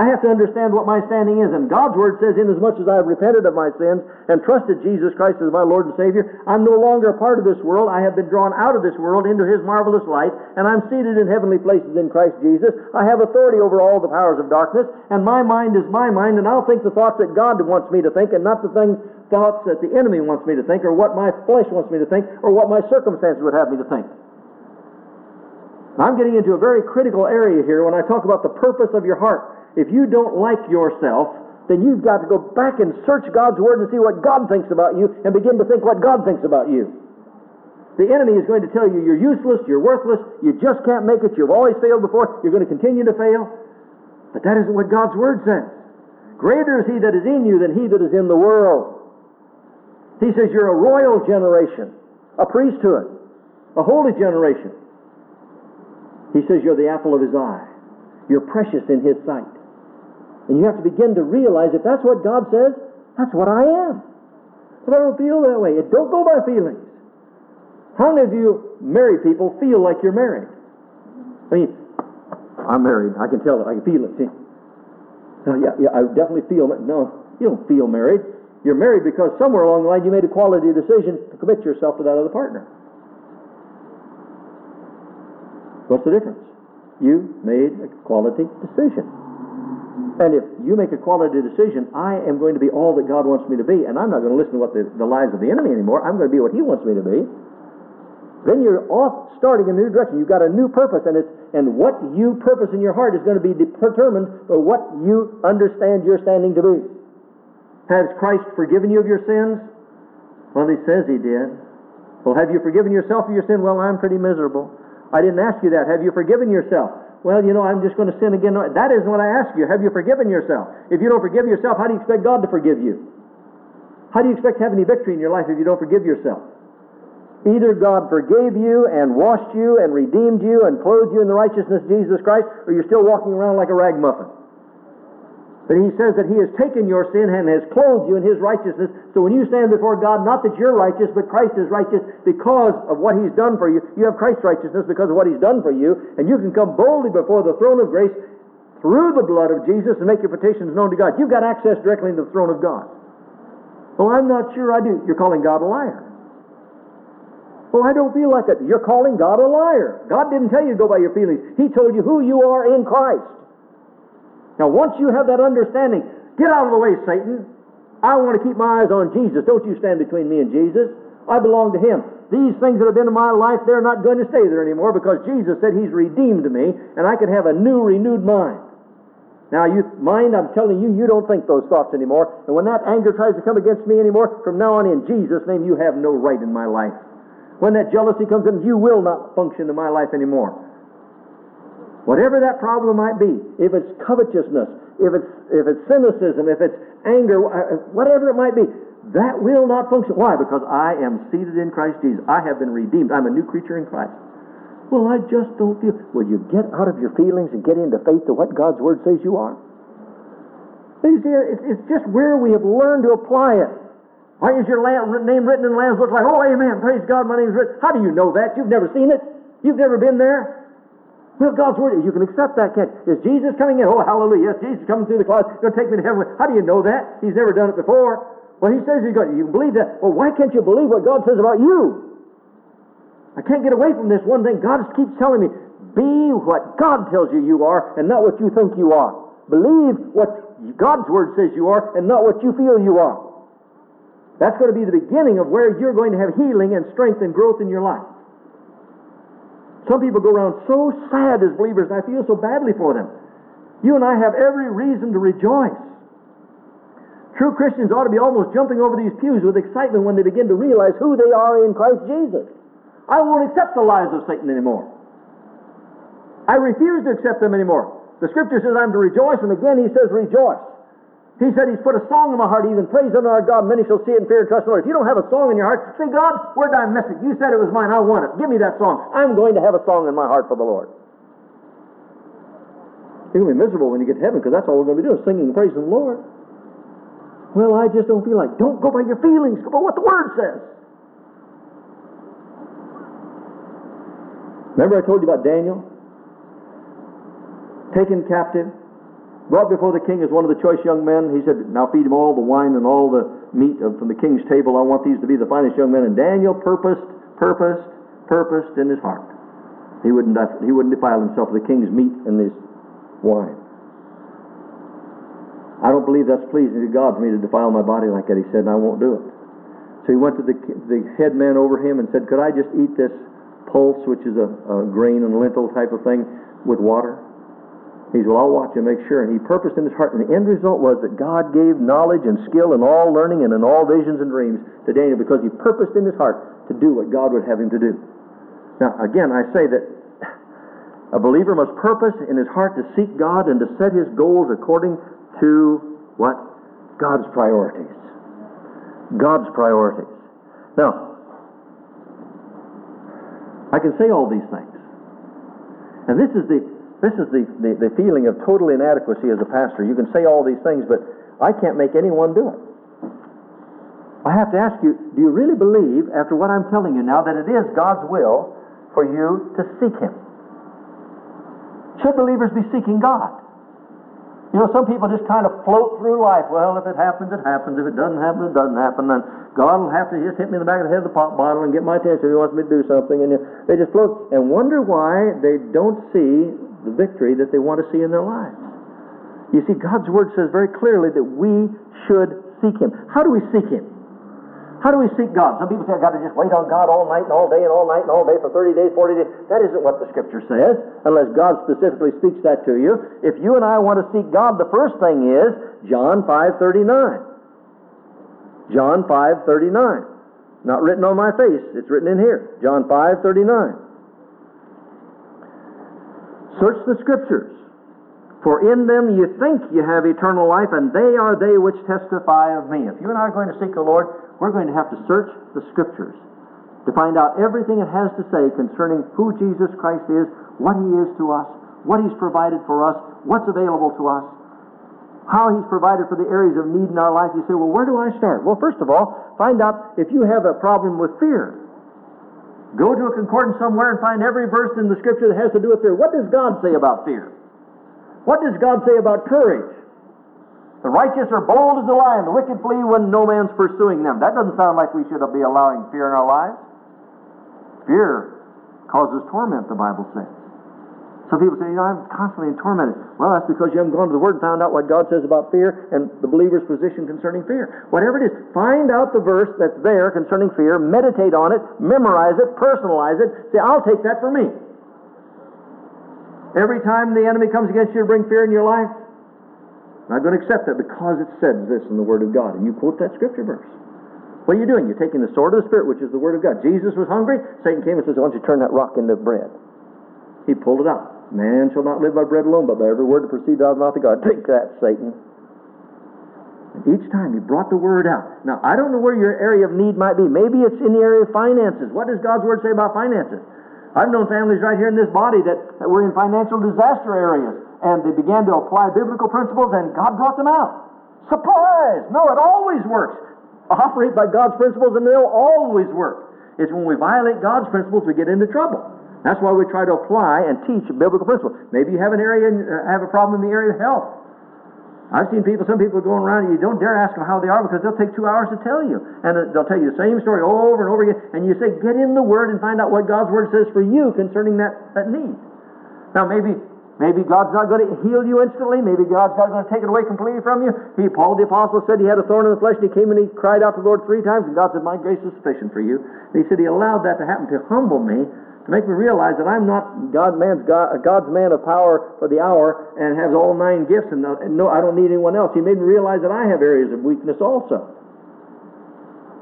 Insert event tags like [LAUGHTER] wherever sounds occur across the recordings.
I have to understand what my standing is. And God's Word says, Inasmuch as I have repented of my sins and trusted Jesus Christ as my Lord and Savior, I'm no longer a part of this world. I have been drawn out of this world into His marvelous light, and I'm seated in heavenly places in Christ Jesus. I have authority over all the powers of darkness, and my mind is my mind, and I'll think the thoughts that God wants me to think, and not the things, thoughts that the enemy wants me to think, or what my flesh wants me to think, or what my circumstances would have me to think. I'm getting into a very critical area here when I talk about the purpose of your heart. If you don't like yourself, then you've got to go back and search God's Word and see what God thinks about you and begin to think what God thinks about you. The enemy is going to tell you you're useless, you're worthless, you just can't make it, you've always failed before, you're going to continue to fail. But that isn't what God's Word says. Greater is He that is in you than He that is in the world. He says you're a royal generation, a priesthood, a holy generation. He says you're the apple of His eye. You're precious in His sight. And you have to begin to realize if that's what God says, that's what I am. But I don't feel that way. It don't go by feelings. How many of you married people feel like you're married? I mean, I'm married. I can tell it. I can feel it. See? Oh, yeah, yeah, I definitely feel it. No, you don't feel married. You're married because somewhere along the line you made a quality decision to commit yourself to that other partner. What's the difference? You made a quality decision. And if you make a quality decision, I am going to be all that God wants me to be, and I'm not going to listen to what the, the lies of the enemy anymore. I'm going to be what He wants me to be. Then you're off starting in a new direction. You've got a new purpose, and it's and what you purpose in your heart is going to be determined by what you understand your standing to be. Has Christ forgiven you of your sins? Well, He says He did. Well, have you forgiven yourself of your sin? Well, I'm pretty miserable. I didn't ask you that. Have you forgiven yourself? Well, you know, I'm just going to sin again. That isn't what I ask you. Have you forgiven yourself? If you don't forgive yourself, how do you expect God to forgive you? How do you expect to have any victory in your life if you don't forgive yourself? Either God forgave you and washed you and redeemed you and clothed you in the righteousness of Jesus Christ, or you're still walking around like a ragamuffin. But he says that he has taken your sin and has clothed you in his righteousness. So when you stand before God, not that you're righteous, but Christ is righteous because of what he's done for you. You have Christ's righteousness because of what he's done for you. And you can come boldly before the throne of grace through the blood of Jesus and make your petitions known to God. You've got access directly into the throne of God. Well, I'm not sure I do. You're calling God a liar. Well, I don't feel like it. You're calling God a liar. God didn't tell you to go by your feelings. He told you who you are in Christ. Now, once you have that understanding, get out of the way, Satan. I want to keep my eyes on Jesus. Don't you stand between me and Jesus. I belong to Him. These things that have been in my life, they're not going to stay there anymore because Jesus said He's redeemed me and I can have a new, renewed mind. Now, you mind, I'm telling you, you don't think those thoughts anymore. And when that anger tries to come against me anymore, from now on, in Jesus' name, you have no right in my life. When that jealousy comes in, you will not function in my life anymore. Whatever that problem might be, if it's covetousness, if it's, if it's cynicism, if it's anger, uh, whatever it might be, that will not function. Why? Because I am seated in Christ Jesus. I have been redeemed. I'm a new creature in Christ. Well, I just don't feel. Will you get out of your feelings and get into faith to what God's Word says you are? It's just where we have learned to apply it. Why is your name written in the Lamb's Book? Like, oh, amen, praise God, my name's written. How do you know that? You've never seen it. You've never been there. Well, God's word, you can accept that, can't you? Is Jesus coming in? Oh, hallelujah. Yes, Jesus coming through the clouds. Going to take me to heaven. How do you know that? He's never done it before. Well, he says he's going to. You can believe that. Well, why can't you believe what God says about you? I can't get away from this one thing. God just keeps telling me, be what God tells you you are and not what you think you are. Believe what God's word says you are and not what you feel you are. That's going to be the beginning of where you're going to have healing and strength and growth in your life. Some people go around so sad as believers, and I feel so badly for them. You and I have every reason to rejoice. True Christians ought to be almost jumping over these pews with excitement when they begin to realize who they are in Christ Jesus. I won't accept the lies of Satan anymore. I refuse to accept them anymore. The scripture says I'm to rejoice, and again he says rejoice. He said he's put a song in my heart, even praise unto our God. Many shall see it and fear and trust the Lord. If you don't have a song in your heart, say, God, where did I miss it? You said it was mine. I want it. Give me that song. I'm going to have a song in my heart for the Lord. You're going to be miserable when you get to heaven because that's all we're going to be doing, singing praising the Lord. Well, I just don't feel like. Don't go by your feelings. Go by what the Word says. Remember I told you about Daniel? Taken captive, brought before the king as one of the choice young men. He said, Now feed him all the wine and all the meat from the king's table. I want these to be the finest young men. And Daniel purposed, purposed, purposed in his heart. He wouldn't, he wouldn't defile himself with the king's meat and his wine. I don't believe that's pleasing to God for me to defile my body like that, he said, and I won't do it. So he went to the, the head man over him and said, Could I just eat this pulse, which is a, a grain and lentil type of thing, with water? He said, Well, I'll watch and make sure. And he purposed in his heart, and the end result was that God gave knowledge and skill in all learning and in all visions and dreams to Daniel because he purposed in his heart to do what God would have him to do. Now, again, I say that a believer must purpose in his heart to seek God and to set his goals according to what? God's priorities. God's priorities. Now, I can say all these things. And this is the this is the, the, the feeling of total inadequacy as a pastor. You can say all these things, but I can't make anyone do it. I have to ask you, do you really believe, after what I'm telling you now, that it is God's will for you to seek Him? Should believers be seeking God? You know, some people just kind of float through life. Well, if it happens, it happens. If it doesn't happen, it doesn't happen. And God will have to just hit me in the back of the head with a pop bottle and get my attention if He wants me to do something. And they just float and wonder why they don't see the victory that they want to see in their lives. You see, God's Word says very clearly that we should seek Him. How do we seek Him? How do we seek God? Some people say, I've got to just wait on God all night and all day and all night and all day for 30 days, 40 days. That isn't what the Scripture says, unless God specifically speaks that to you. If you and I want to seek God, the first thing is John 5.39. John 5.39. Not written on my face, it's written in here. John 5.39. Search the Scriptures. For in them you think you have eternal life, and they are they which testify of me. If you and I are going to seek the Lord, we're going to have to search the Scriptures to find out everything it has to say concerning who Jesus Christ is, what He is to us, what He's provided for us, what's available to us, how He's provided for the areas of need in our life. You say, well, where do I start? Well, first of all, find out if you have a problem with fear. Go to a concordance somewhere and find every verse in the Scripture that has to do with fear. What does God say about fear? What does God say about courage? The righteous are bold as a lion, the wicked flee when no man's pursuing them. That doesn't sound like we should be allowing fear in our lives. Fear causes torment, the Bible says. Some people say, you know, I'm constantly tormented. Well, that's because you haven't gone to the Word and found out what God says about fear and the believer's position concerning fear. Whatever it is, find out the verse that's there concerning fear, meditate on it, memorize it, personalize it. Say, I'll take that for me. Every time the enemy comes against you to bring fear in your life, not going to accept that because it says this in the Word of God. And you quote that scripture verse. What are you doing? You're taking the sword of the Spirit, which is the Word of God. Jesus was hungry. Satan came and says, Why don't you turn that rock into bread? He pulled it out. Man shall not live by bread alone, but by every word that proceeds out of the mouth of God. [LAUGHS] Take that, Satan. And each time he brought the word out. Now, I don't know where your area of need might be. Maybe it's in the area of finances. What does God's word say about finances? I've known families right here in this body that, that were in financial disaster areas, and they began to apply biblical principles, and God brought them out. Surprise! No, it always works. Operate by God's principles, and they'll always work. It's when we violate God's principles we get into trouble. That's why we try to apply and teach biblical principles. Maybe you have an area, uh, have a problem in the area of health. I've seen people, some people going around and you don't dare ask them how they are because they'll take two hours to tell you. And they'll tell you the same story over and over again. And you say, get in the Word and find out what God's Word says for you concerning that, that need. Now, maybe maybe God's not going to heal you instantly. Maybe God's not going to take it away completely from you. He, Paul the Apostle said he had a thorn in the flesh and he came and he cried out to the Lord three times and God said, my grace is sufficient for you. And he said he allowed that to happen to humble me to make me realize that I'm not God man's God, God's man of power for the hour and has all nine gifts, and, no, I don't need anyone else. He made me realize that I have areas of weakness also.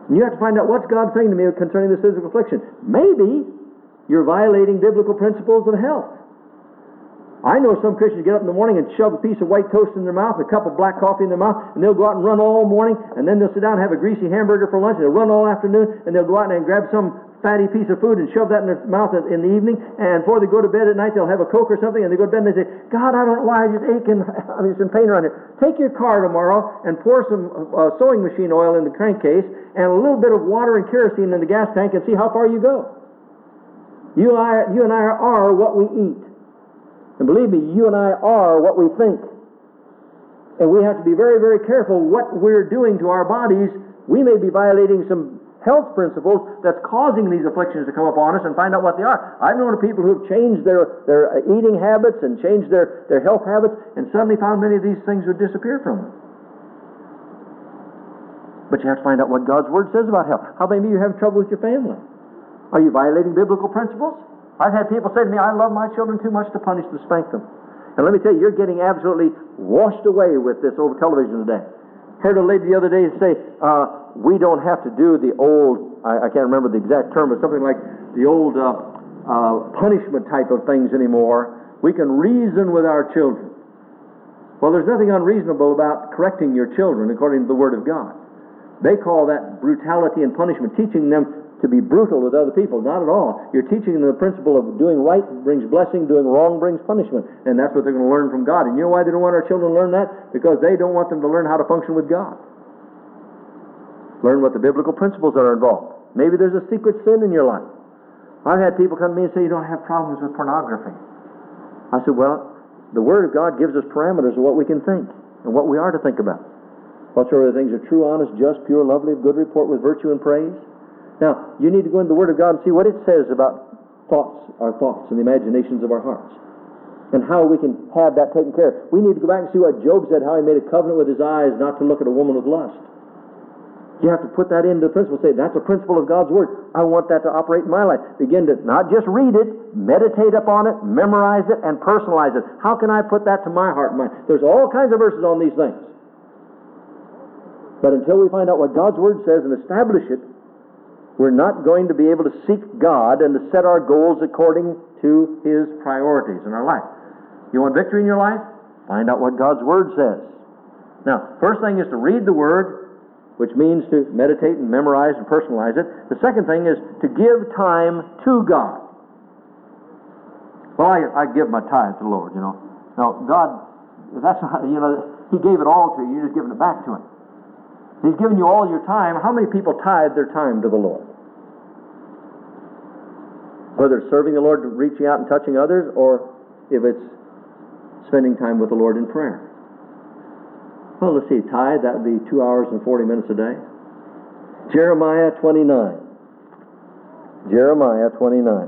And you have to find out what's God saying to me concerning this physical affliction. Maybe you're violating biblical principles of health. I know some Christians get up in the morning and shove a piece of white toast in their mouth, a cup of black coffee in their mouth, and they'll go out and run all morning, and then they'll sit down and have a greasy hamburger for lunch, and they'll run all afternoon, and they'll go out and grab some fatty piece of food and shove that in their mouth in the evening, and before they go to bed at night, they'll have a Coke or something, and they go to bed and they say, God, I don't know why I just ache and I'm just in pain around here. Take your car tomorrow and pour some uh, sewing machine oil in the crankcase and a little bit of water and kerosene in the gas tank and see how far you go. You you and I are what we eat. And believe me, you and I are what we think. And we have to be very, very careful what we're doing to our bodies. We may be violating some health principles that's causing these afflictions to come upon us and find out what they are. I've known of people who have changed their, their uh, eating habits and changed their, their health habits and suddenly found many of these things would disappear from them. But you have to find out what God's Word says about health. How many of you have trouble with your family? Are you violating biblical principles? I've had people say to me, I love my children too much to punish them, spank them. And let me tell you, you're getting absolutely washed away with this over television today. Heard a lady the other day say, uh, we don't have to do the old, I, I, can't remember the exact term, but something like the old uh, uh, punishment type of things anymore. We can reason with our children. Well, there's nothing unreasonable about correcting your children according to the Word of God. They call that brutality and punishment, teaching them to be brutal with other people. Not at all. You're teaching them the principle of doing right brings blessing, doing wrong brings punishment. And that's what they're going to learn from God. And you know why they don't want our children to learn that? Because they don't want them to learn how to function with God. Learn what the biblical principles are involved. Maybe there's a secret sin in your life. I've had people come to me and say, You don't have problems with pornography. I said, Well, the Word of God gives us parameters of what we can think and what we are to think about. Whatsoever things are true, honest, just, pure, lovely, of good report, with virtue and praise. Now, you need to go into the Word of God and see what it says about thoughts, our thoughts, and the imaginations of our hearts, and how we can have that taken care of. We need to go back and see what Job said, how he made a covenant with his eyes not to look at a woman with lust. You have to put that into the principle. Say, that's a principle of God's Word. I want that to operate in my life. Begin to not just read it, meditate upon it, memorize it, and personalize it. How can I put that to my heart and mind? There's all kinds of verses on these things. But until we find out what God's Word says and establish it, we're not going to be able to seek God and to set our goals according to His priorities in our life. You want victory in your life? Find out what God's Word says. Now, first thing is to read the Word, which means to meditate and memorize and personalize it. The second thing is to give time to God. Well, I, I give my tithe to the Lord, you know. Now, God, that's not, you know, He gave it all to you, you're just giving it back to Him. He's given you all your time. How many people tithe their time to the Lord? Whether it's serving the Lord, reaching out and touching others, or if it's spending time with the Lord in prayer. Well, let's see, tithe, that would be two hours and 40 minutes a day. Jeremiah 29. Jeremiah 29.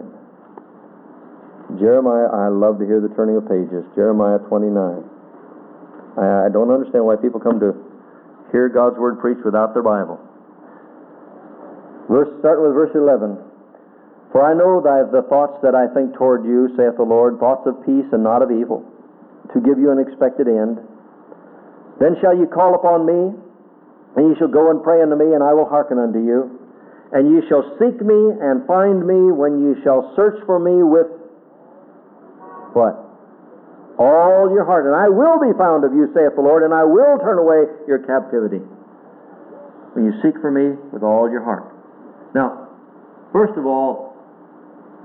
Jeremiah, I love to hear the turning of pages. Jeremiah 29. I, I don't understand why people come to hear God's word preached without their Bible. Verse, starting with verse 11. For I know that the thoughts that I think toward you, saith the Lord, thoughts of peace and not of evil, to give you an expected end. Then shall ye call upon me, and ye shall go and pray unto me, and I will hearken unto you. And ye shall seek me and find me when ye shall search for me with what? all your heart, and I will be found of you, saith the Lord, and I will turn away your captivity. When you seek for me with all your heart. Now, first of all,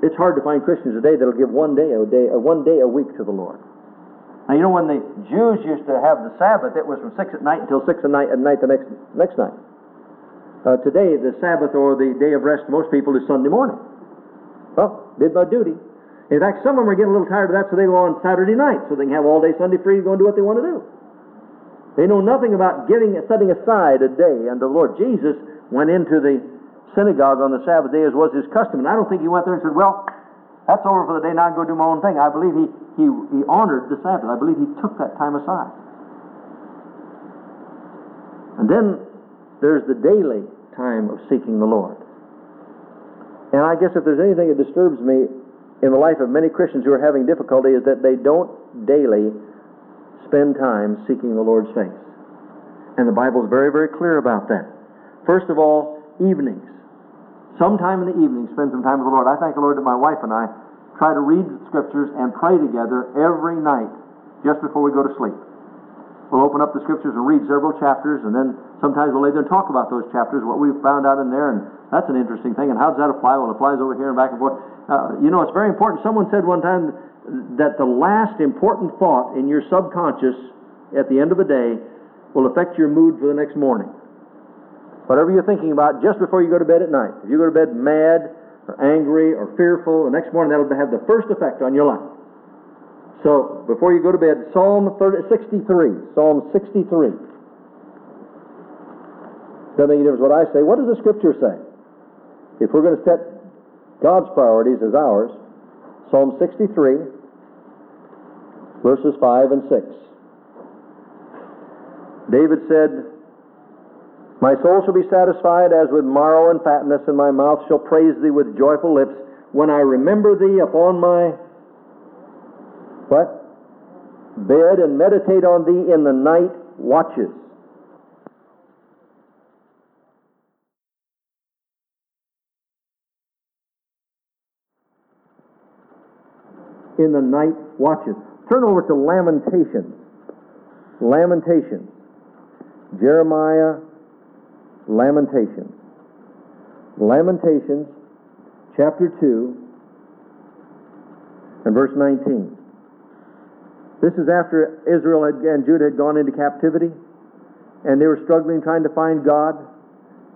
it's hard to find Christians today that'll give one day a day, one day a week to the Lord. Now, you know when the Jews used to have the Sabbath, it was from six at night until six at night at night the next next night. Uh, today, the Sabbath or the day of rest, most people is Sunday morning. Well, did my duty. In fact, some of them are getting a little tired of that, so they go on Saturday night so they can have all day Sunday free to go and do what they want to do. They know nothing about giving, setting aside a day unto the Lord. Jesus went into the synagogue on the Sabbath day as was his custom, and I don't think he went there and said, "Well, that's over for the day. Now I go do my own thing." I believe he he he honored the Sabbath. I believe he took that time aside. And then there's the daily time of seeking the Lord. And I guess if there's anything that disturbs me in the life of many Christians who are having difficulty is that they don't daily spend time seeking the Lord's face. And the Bible is very, very clear about that. First of all, evenings. Sometime in the evening, spend some time with the Lord. I thank the Lord that my wife and I try to read the scriptures and pray together every night just before we go to sleep. We'll open up the scriptures and read several chapters, and then sometimes we'll lay there and talk about those chapters, what we've found out in there, and that's an interesting thing. And how does that apply? Well, it applies over here and back and forth. Uh, you know, it's very important. Someone said one time that the last important thought in your subconscious at the end of the day will affect your mood for the next morning. Whatever you're thinking about just before you go to bed at night. If you go to bed mad or angry or fearful, the next morning that'll have the first effect on your life. So, before you go to bed, Psalm 30, 63. Psalm 63. Doesn't make any difference what I say. What does the Scripture say? If we're going to set God's priorities as ours, Psalm 63, verses 5 and 6. David said, My soul shall be satisfied as with marrow and fatness, and my mouth shall praise thee with joyful lips when I remember thee upon my what? Bed and meditate on thee in the night watches. In the night watches. Turn over to Lamentations. Lamentations. Jeremiah, Lamentations. Lamentations, chapter 2, and verse 19. This is after Israel had, and Judah had gone into captivity, and they were struggling trying to find God.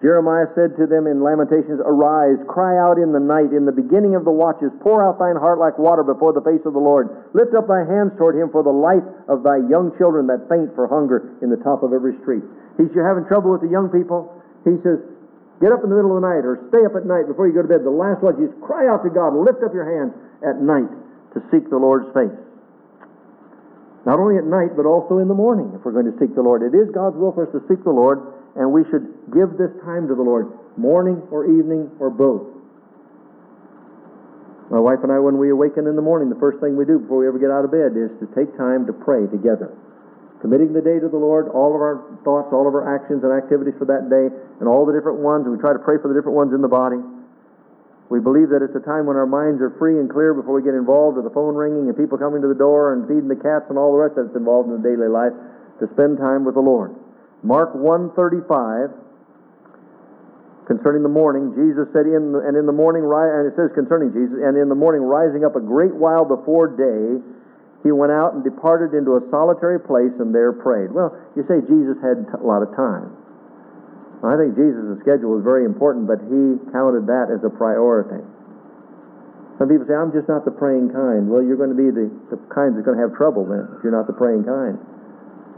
Jeremiah said to them in Lamentations, Arise, cry out in the night, in the beginning of the watches, pour out thine heart like water before the face of the Lord. Lift up thy hands toward him for the life of thy young children that faint for hunger in the top of every street. He's you're having trouble with the young people. He says, Get up in the middle of the night or stay up at night before you go to bed. The last watch is cry out to God, lift up your hands at night to seek the Lord's face. Not only at night, but also in the morning if we're going to seek the Lord. It is God's will for us to seek the Lord and we should give this time to the Lord, morning or evening or both. My wife and I, when we awaken in the morning, the first thing we do before we ever get out of bed is to take time to pray together. Committing the day to the Lord, all of our thoughts, all of our actions and activities for that day, and all the different ones, we try to pray for the different ones in the body. We believe that it's a time when our minds are free and clear before we get involved with the phone ringing and people coming to the door and feeding the cats and all the rest that's involved in the daily life to spend time with the Lord. Mark 135 concerning the morning, Jesus said, in the, and in the morning, and it says concerning Jesus, and in the morning, rising up a great while before day, he went out and departed into a solitary place and there prayed. Well, you say Jesus had a lot of time. I think Jesus' schedule was very important, but he counted that as a priority. Some people say, I'm just not the praying kind. Well, you're going to be the, the kind that's going to have trouble then, if you're not the praying kind.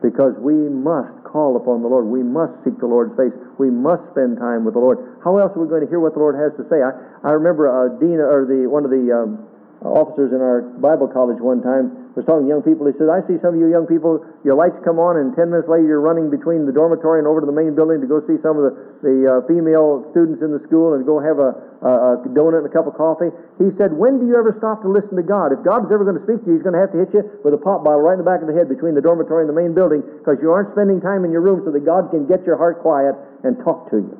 Because we must call upon the Lord. We must seek the Lord's face. We must spend time with the Lord. How else are we going to hear what the Lord has to say? I, I remember uh, Dean or the one of the um, officers in our Bible college one time was talking to young people. He said, I see some of you young people, your lights come on, and 10 minutes later you're running between the dormitory and over to the main building to go see some of the, the uh, female students in the school and go have a, a, a donut and a cup of coffee. He said, When do you ever stop to listen to God? If God's ever going to speak to you, He's going to have to hit you with a pop bottle right in the back of the head between the dormitory and the main building because you aren't spending time in your room so that God can get your heart quiet and talk to you.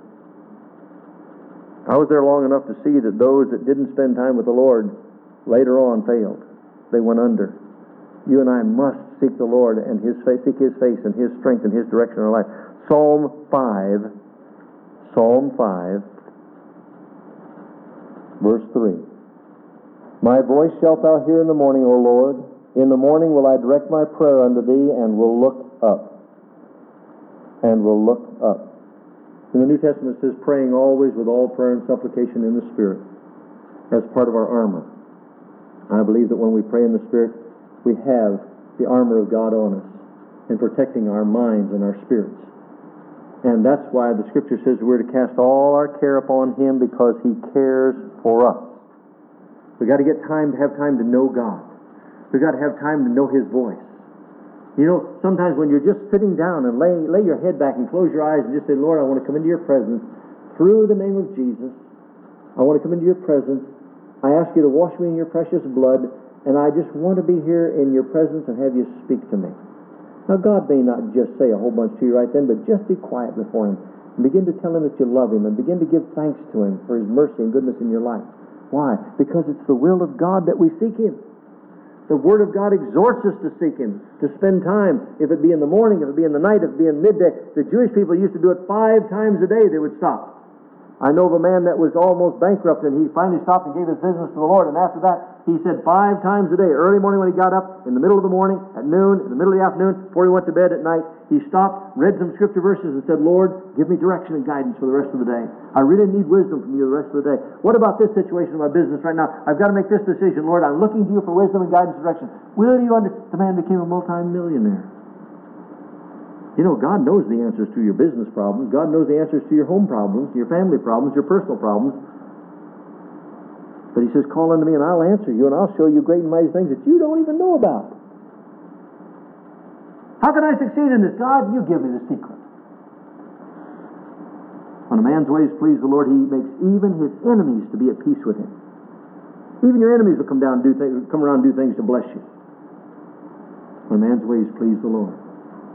I was there long enough to see that those that didn't spend time with the Lord later on failed. They went under you and I must seek the Lord and His face, seek His face and His strength and His direction in our life. Psalm 5, Psalm 5, verse 3. My voice shalt thou hear in the morning, O Lord. In the morning will I direct my prayer unto thee and will look up. And will look up. In the New Testament it says, praying always with all prayer and supplication in the Spirit as part of our armor. I believe that when we pray in the Spirit, we have the armor of God on us and protecting our minds and our spirits. And that's why the scripture says we're to cast all our care upon Him because He cares for us. We've got to get time to have time to know God. We've got to have time to know His voice. You know, sometimes when you're just sitting down and lay, lay your head back and close your eyes and just say, Lord, I want to come into your presence through the name of Jesus. I want to come into your presence. I ask you to wash me in your precious blood and I just want to be here in your presence and have you speak to me. Now, God may not just say a whole bunch to you right then, but just be quiet before Him and begin to tell Him that you love Him and begin to give thanks to Him for His mercy and goodness in your life. Why? Because it's the will of God that we seek Him. The Word of God exhorts us to seek Him, to spend time, if it be in the morning, if it be in the night, if it be in midday. The Jewish people used to do it five times a day, they would stop. I know of a man that was almost bankrupt, and he finally stopped and gave his business to the Lord, and after that, He said five times a day, early morning when he got up, in the middle of the morning, at noon, in the middle of the afternoon, before he went to bed at night, he stopped, read some scripture verses, and said, Lord, give me direction and guidance for the rest of the day. I really need wisdom from you the rest of the day. What about this situation in my business right now? I've got to make this decision. Lord, I'm looking to you for wisdom and guidance and direction. Will you under... The man became a multimillionaire. You know, God knows the answers to your business problems. God knows the answers to your home problems, your family problems, your personal problems. But he says, Call unto me and I'll answer you and I'll show you great and mighty things that you don't even know about. How can I succeed in this? God, you give me the secret. When a man's ways please the Lord, he makes even his enemies to be at peace with him. Even your enemies will come down and do things, come around and do things to bless you. When a man's ways please the Lord.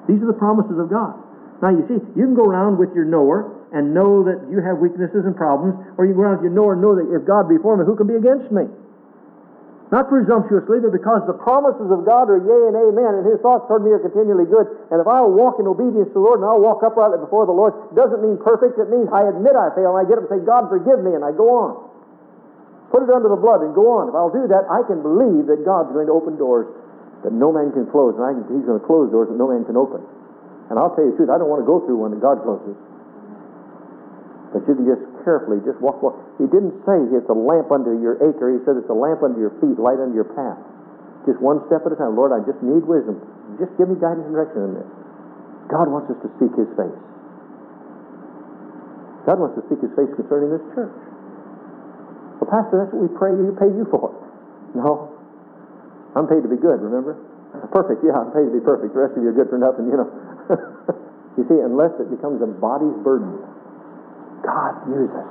These are the promises of God. Now you see, you can go around with your knower and know that you have weaknesses and problems, or you go around with knower and know that if God be for me, who can be against me? Not presumptuously, but because the promises of God are yea and amen, and His thoughts toward me are continually good. And if I'll walk in obedience to the Lord and I'll walk uprightly before the Lord, doesn't mean perfect. It means I admit I fail, and I get up and say, God, forgive me, and I go on. Put it under the blood and go on. If I'll do that, I can believe that God's going to open doors that no man can close, and can, He's going to close doors that no man can open. And I'll tell you the truth, I don't want to go through one that God closes. But you can just carefully just walk, walk. He didn't say it's a lamp under your acre. He said it's a lamp under your feet, light under your path. Just one step at a time. Lord, I just need wisdom. Just give me guidance and direction in this. God wants us to seek His face. God wants to seek His face concerning this church. Well, Pastor, that's what we pray you pay you for. No. I'm paid to be good, remember? [LAUGHS] Perfect, yeah, I'm paid to be perfect. The rest of you are good for nothing, you know. [LAUGHS] you see, unless it becomes a body's burden, God use us.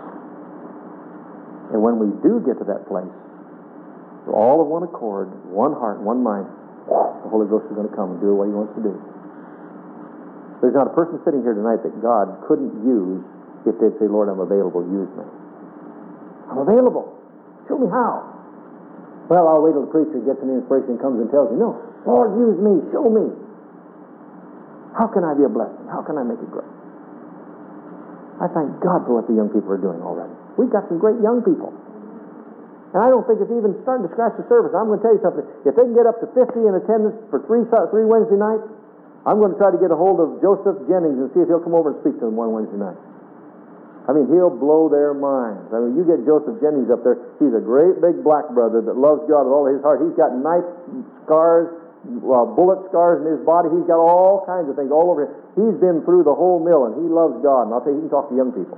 And when we do get to that place, we're all of one accord, one heart, one mind, the Holy Ghost is going to come and do what He wants to do. There's not a person sitting here tonight that God couldn't use if they'd say, Lord, I'm available, use me. I'm available. Show me how. Well, I'll wait till the preacher gets an inspiration and comes and tells me, no, Lord, use me, show me. How can I be a blessing? How can I make it grow? I thank God for what the young people are doing already. We've got some great young people. And I don't think it's even starting to scratch the surface. I'm going to tell you something. If they can get up to 50 in attendance for three, three Wednesday nights, I'm going to try to get a hold of Joseph Jennings and see if he'll come over and speak to them one Wednesday night. I mean, he'll blow their minds. I mean, you get Joseph Jennings up there. He's a great big black brother that loves God with all his heart. He's got knife scars, uh, bullet scars in his body. He's got all kinds of things all over him. He's been through the whole mill, and he loves God. And I'll tell you, he can talk to young people.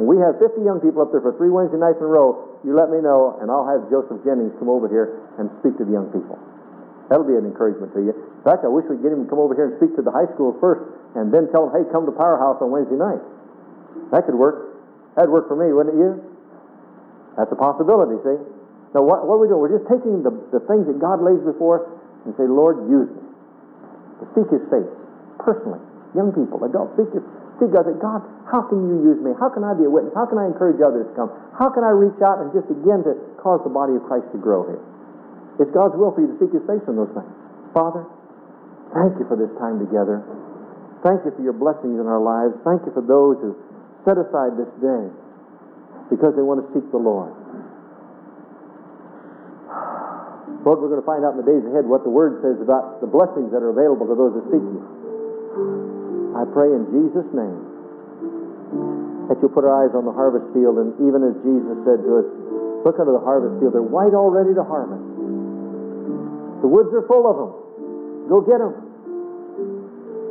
We have 50 young people up there for three Wednesday nights in a row. You let me know, and I'll have Joseph Jennings come over here and speak to the young people. That'll be an encouragement to you. In fact, I wish we'd get him to come over here and speak to the high school first, and then tell them, hey, come to Powerhouse on Wednesday night. That could work. That'd work for me, wouldn't it you? That's a possibility, see? Now, what, what are we doing? We're just taking the, the things that God lays before us and say, Lord, use me. To seek His face, personally. Young people, adults, seek, your, seek God. Say, God, how can you use me? How can I be a witness? How can I encourage others to come? How can I reach out and just begin to cause the body of Christ to grow here? It's God's will for you to seek His face in those things. Father, thank you for this time together. Thank you for your blessings in our lives. Thank you for those who set aside this day because they want to seek the Lord. Lord, we're going to find out in the days ahead what the Word says about the blessings that are available to those that seek you. I pray in Jesus' name that you'll put our eyes on the harvest field, and even as Jesus said to us, look unto the harvest field. They're white already to harvest. The woods are full of them. Go get them.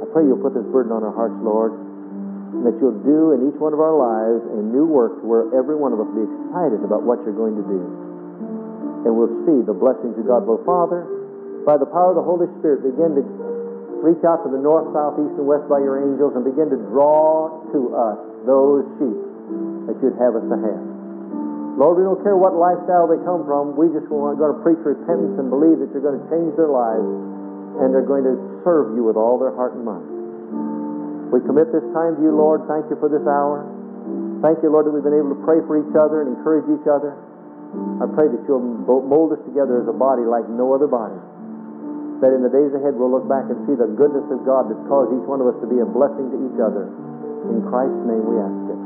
I pray you'll put this burden on our hearts, Lord and that you'll do in each one of our lives a new work to where every one of us be excited about what you're going to do. And we'll see the blessings of God. Well, Father, by the power of the Holy Spirit, begin to reach out to the north, south, east, and west by your angels and begin to draw to us those sheep that you'd have us to have. Lord, we don't care what lifestyle they come from. We just want, going to preach repentance and believe that you're going to change their lives and they're going to serve you with all their heart and mind. We commit this time to you, Lord. Thank you for this hour. Thank you, Lord, that we've been able to pray for each other and encourage each other. I pray that you'll mold us together as a body like no other body. That in the days ahead we'll look back and see the goodness of God that's caused each one of us to be a blessing to each other. In Christ's name we ask it.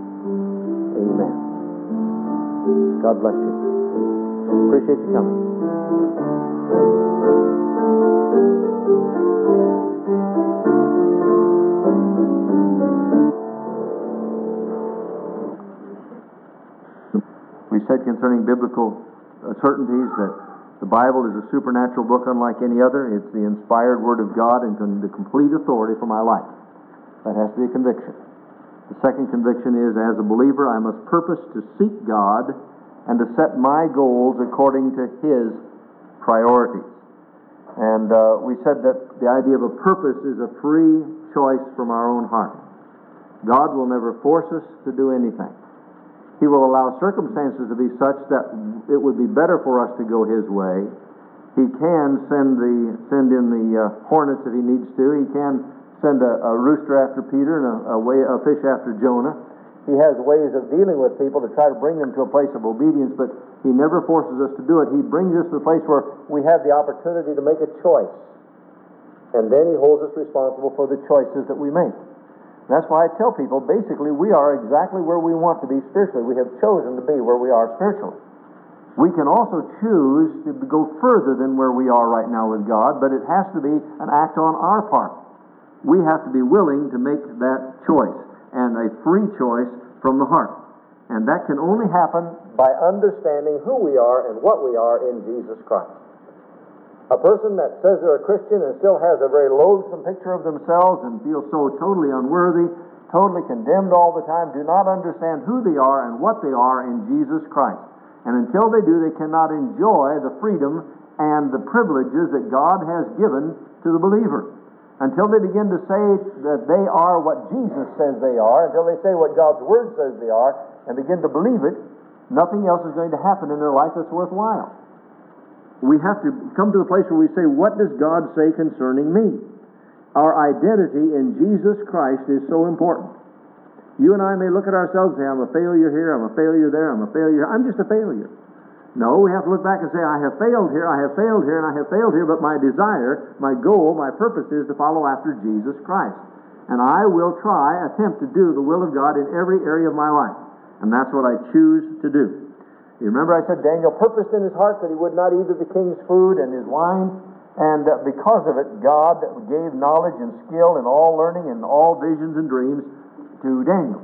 Amen. God bless you. Appreciate you coming. Concerning biblical uh, certainties that the Bible is a supernatural book unlike any other. It's the inspired Word of God and the complete authority for my life. That has to be a conviction. The second conviction is as a believer, I must purpose to seek God and to set my goals according to His priorities. And uh, we said that the idea of a purpose is a free choice from our own heart. God will never force us to do anything. He will allow circumstances to be such that it would be better for us to go His way. He can send the send in the uh, hornets if He needs to. He can send a, a rooster after Peter and a, a, way, a fish after Jonah. He has ways of dealing with people to try to bring them to a place of obedience, but He never forces us to do it. He brings us to a place where we have the opportunity to make a choice. And then He holds us responsible for the choices that we make. That's why I tell people basically we are exactly where we want to be spiritually. We have chosen to be where we are spiritually. We can also choose to go further than where we are right now with God, but it has to be an act on our part. We have to be willing to make that choice and a free choice from the heart. And that can only happen by understanding who we are and what we are in Jesus Christ. A person that says they're a Christian and still has a very loathsome picture of themselves and feels so totally unworthy, totally condemned all the time, do not understand who they are and what they are in Jesus Christ. And until they do, they cannot enjoy the freedom and the privileges that God has given to the believer. Until they begin to say that they are what Jesus says they are, until they say what God's Word says they are, and begin to believe it, nothing else is going to happen in their life that's worthwhile we have to come to the place where we say, What does God say concerning me? Our identity in Jesus Christ is so important. You and I may look at ourselves and say, I'm a failure here, I'm a failure there, I'm a failure. I'm just a failure. No, we have to look back and say, I have failed here, I have failed here, and I have failed here, but my desire, my goal, my purpose is to follow after Jesus Christ. And I will try, attempt to do the will of God in every area of my life. And that's what I choose to do. You remember I said Daniel purposed in his heart that he would not eat of the king's food and his wine, and uh, because of it, God gave knowledge and skill in all learning and all visions and dreams to Daniel.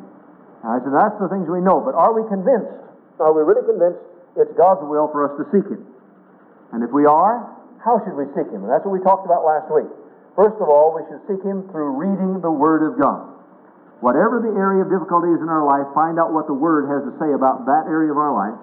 And I said that's the things we know, but are we convinced? Are we really convinced it's God's will for us to seek Him? And if we are, how should we seek Him? And that's what we talked about last week. First of all, we should seek Him through reading the Word of God. Whatever the area of difficulty is in our life, find out what the Word has to say about that area of our life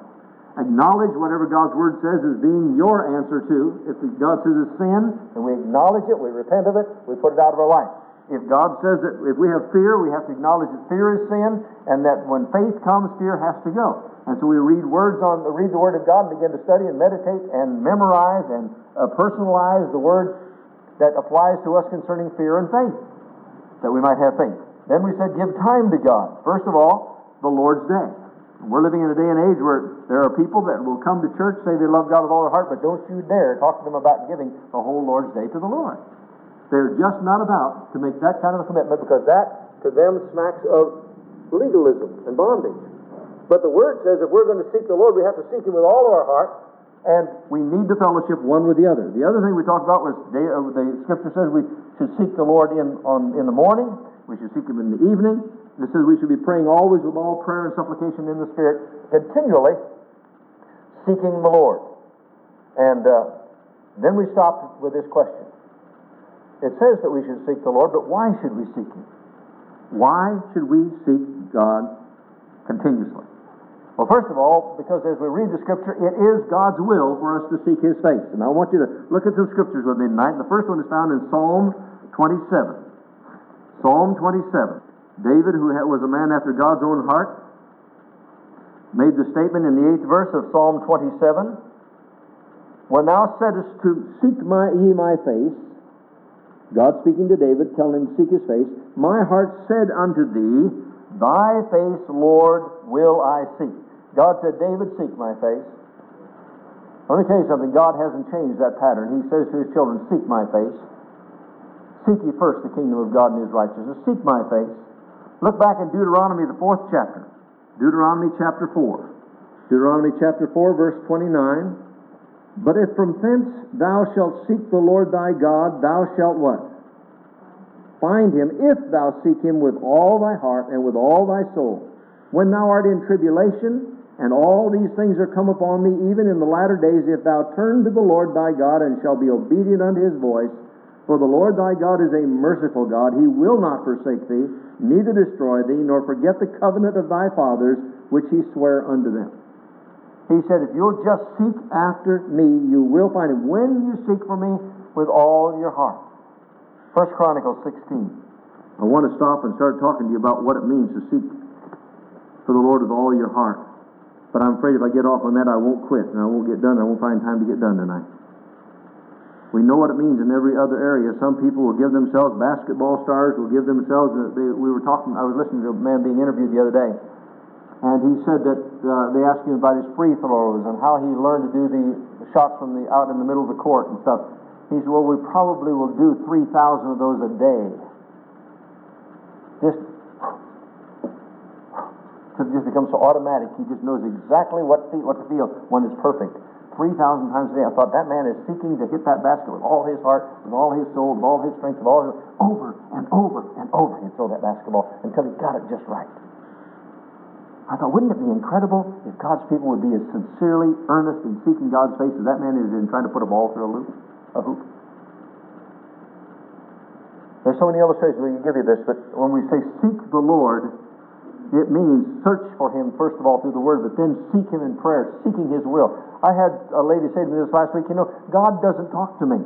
acknowledge whatever God's Word says as being your answer to. If God says it's sin, and we acknowledge it, we repent of it, we put it out of our life. If God says that if we have fear, we have to acknowledge that fear is sin, and that when faith comes, fear has to go. And so we read words on, read the Word of God, and begin to study and meditate and memorize and uh, personalize the Word that applies to us concerning fear and faith, that we might have faith. Then we said, give time to God. First of all, the Lord's Day. We're living in a day and age where there are people that will come to church, say they love God with all their heart, but don't you dare talk to them about giving the whole Lord's Day to the Lord. They're just not about to make that kind of a commitment because that, to them, smacks of legalism and bondage. But the Word says if we're going to seek the Lord, we have to seek Him with all of our heart, and we need to fellowship one with the other. The other thing we talked about was day, uh, the Scripture says we should seek the Lord in, on, in the morning, we should seek Him in the evening, it says we should be praying always with all prayer and supplication in the Spirit, continually seeking the Lord. And uh, then we stopped with this question. It says that we should seek the Lord, but why should we seek Him? Why should we seek God continuously? Well, first of all, because as we read the Scripture, it is God's will for us to seek His face. And I want you to look at some Scriptures with me tonight. The first one is found in Psalm 27. Psalm 27. David, who was a man after God's own heart, made the statement in the eighth verse of Psalm 27 When thou saidst to seek my, ye my face, God speaking to David, telling him seek his face, my heart said unto thee, Thy face, Lord, will I seek. God said, David, seek my face. Let me tell you something. God hasn't changed that pattern. He says to his children, Seek my face. Seek ye first the kingdom of God and his righteousness. Seek my face. Look back in Deuteronomy, the fourth chapter. Deuteronomy chapter 4. Deuteronomy chapter 4, verse 29. But if from thence thou shalt seek the Lord thy God, thou shalt what? Find him if thou seek him with all thy heart and with all thy soul. When thou art in tribulation, and all these things are come upon thee, even in the latter days, if thou turn to the Lord thy God and shall be obedient unto his voice, for the Lord thy God is a merciful God, he will not forsake thee, neither destroy thee, nor forget the covenant of thy fathers, which he sware unto them. He said, If you'll just seek after me, you will find him. When you seek for me with all your heart. First Chronicles 16. I want to stop and start talking to you about what it means to seek for the Lord with all your heart. But I'm afraid if I get off on that, I won't quit and I won't get done. I won't find time to get done tonight. We know what it means in every other area. Some people will give themselves, basketball stars will give themselves. They, we were talking, I was listening to a man being interviewed the other day and he said that uh, they asked him about his free throws and how he learned to do the shots from the out in the middle of the court and stuff. He said, "Well, we probably will do three thousand of those a day. Just, it just becomes so automatic. He just knows exactly what to, what to feel when it's perfect. Three thousand times a day. I thought that man is seeking to hit that basket with all his heart, with all his soul, with all his strength, with all his, over and over and over. He'd throw that basketball until he got it just right. I thought, wouldn't it be incredible if God's people would be as sincerely earnest in seeking God's face as that man is in trying to put a ball through a loop, a hoop? There's so many illustrations we can give you this, but when we say seek the Lord, it means search for Him first of all through the Word, but then seek Him in prayer, seeking His will. I had a lady say to me this last week, you know, God doesn't talk to me.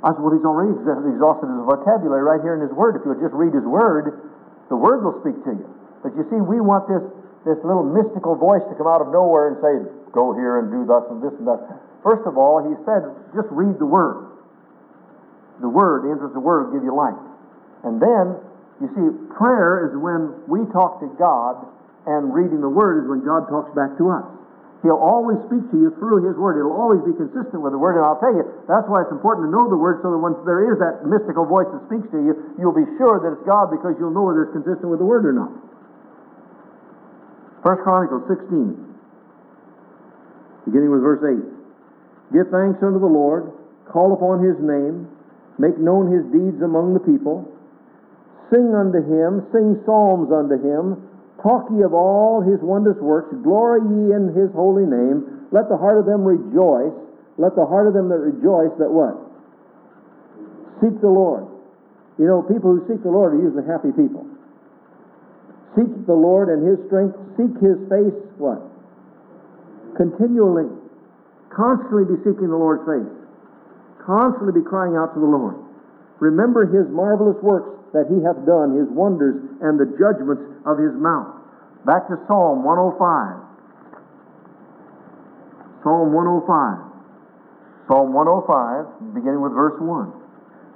I said, well, He's already exhausted His vocabulary right here in His Word. If you would just read His Word, the Word will speak to you. But you see, we want this, this little mystical voice to come out of nowhere and say, go here and do thus and this and that. First of all, he said, just read the Word. The Word, the interest of the Word will give you light. And then, you see, prayer is when we talk to God, and reading the Word is when God talks back to us. He'll always speak to you through His Word. It'll always be consistent with the Word. And I'll tell you, that's why it's important to know the Word so that when there is that mystical voice that speaks to you, you'll be sure that it's God because you'll know whether it's consistent with the Word or not. First Chronicles 16, beginning with verse 8. Give thanks unto the Lord, call upon his name, make known his deeds among the people. Sing unto him, sing psalms unto him, talk ye of all his wondrous works, glory ye in his holy name. Let the heart of them rejoice, let the heart of them that rejoice that what? Seek the Lord. You know, people who seek the Lord are usually happy people. Seek the Lord and His strength. Seek His face, what? Continually. Constantly be seeking the Lord's face. Constantly be crying out to the Lord. Remember His marvelous works that He hath done, His wonders, and the judgments of His mouth. Back to Psalm 105. Psalm 105. Psalm 105, beginning with verse 1.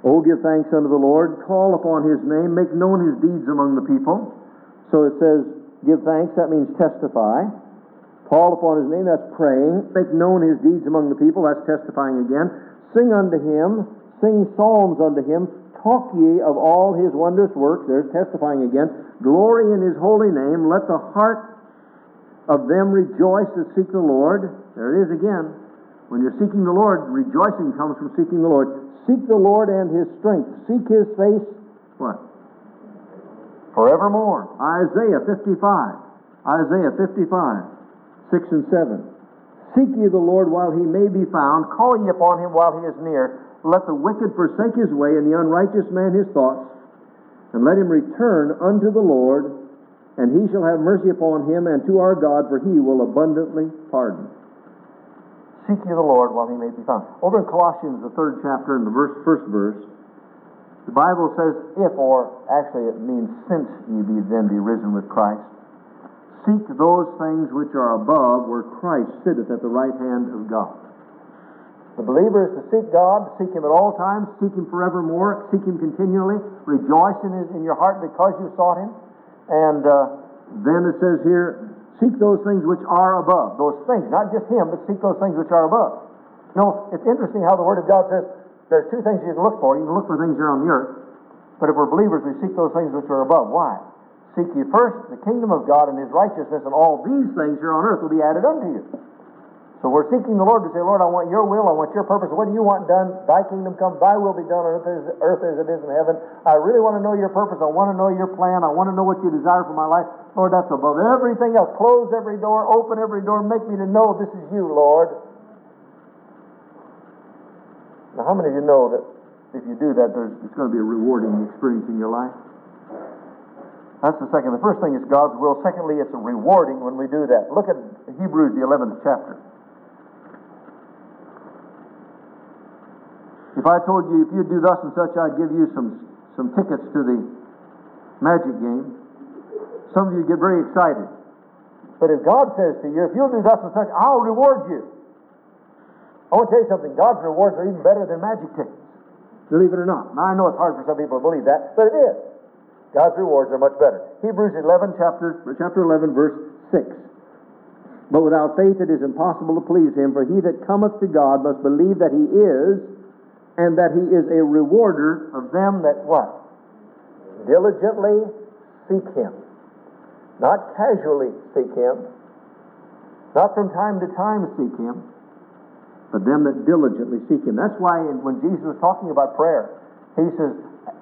Oh, give thanks unto the Lord, call upon his name, make known his deeds among the people. So it says, give thanks, that means testify. Call upon his name, that's praying. Make known his deeds among the people, that's testifying again. Sing unto him, sing psalms unto him. Talk ye of all his wondrous works, there's testifying again. Glory in his holy name. Let the heart of them rejoice that seek the Lord. There it is again. When you're seeking the Lord, rejoicing comes from seeking the Lord. Seek the Lord and his strength. Seek his face. What? forevermore. Isaiah 55. Isaiah 55, 6 and 7. Seek ye the Lord while he may be found, call ye upon him while he is near. Let the wicked forsake his way, and the unrighteous man his thoughts, and let him return unto the Lord, and he shall have mercy upon him and to our God, for he will abundantly pardon. Seek ye the Lord while he may be found. Over in Colossians, the third chapter, in the verse, first verse, the Bible says, if, or actually it means since ye be then be risen with Christ, seek those things which are above where Christ sitteth at the right hand of God. The believer is to seek God, seek Him at all times, seek Him forevermore, seek Him continually, rejoice in, his, in your heart because you sought Him. And uh, then it says here, seek those things which are above. Those things, not just Him, but seek those things which are above. You know, it's interesting how the Word of God says, there's two things you can look for. You can look for things here on the earth, but if we're believers, we seek those things which are above. Why? Seek ye first the kingdom of God and his righteousness, and all these things here on earth will be added unto you. So we're seeking the Lord to say, Lord, I want your will, I want your purpose. What do you want done? Thy kingdom come, thy will be done on earth as, earth as it is in heaven. I really want to know your purpose. I want to know your plan. I want to know what you desire for my life. Lord, that's above everything else. Close every door, open every door, make me to know this is you, Lord. Now, how many of you know that if you do that, there's, it's going to be a rewarding experience in your life? That's the second. The first thing is God's will. Secondly, it's rewarding when we do that. Look at Hebrews, the 11th chapter. If I told you if you'd do thus and such, I'd give you some, some tickets to the magic game, some of you get very excited. But if God says to you, if you'll do thus and such, I'll reward you. I want to tell you something. God's rewards are even better than magic tickets. Believe it or not. Now, I know it's hard for some people to believe that, but it is. God's rewards are much better. Hebrews 11, chapter, chapter 11, verse 6. But without faith it is impossible to please him, for he that cometh to God must believe that he is, and that he is a rewarder of them that what? Diligently seek him. Not casually seek him, not from time to time seek him, but them that diligently seek him. That's why when Jesus was talking about prayer, he says,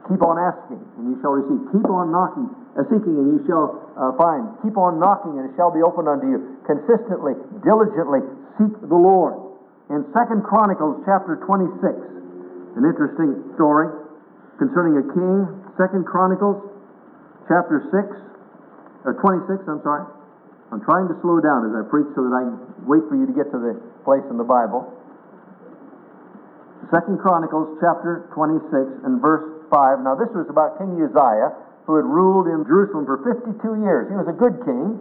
Keep on asking, and you shall receive. Keep on knocking, uh, seeking, and you shall uh, find. Keep on knocking, and it shall be opened unto you. Consistently, diligently seek the Lord. In Second Chronicles chapter 26, an interesting story concerning a king. Second Chronicles chapter 6, or 26, I'm sorry. I'm trying to slow down as I preach so that I wait for you to get to the place in the Bible. Second Chronicles chapter 26 and verse 5. Now, this was about King Uzziah, who had ruled in Jerusalem for 52 years. He was a good king.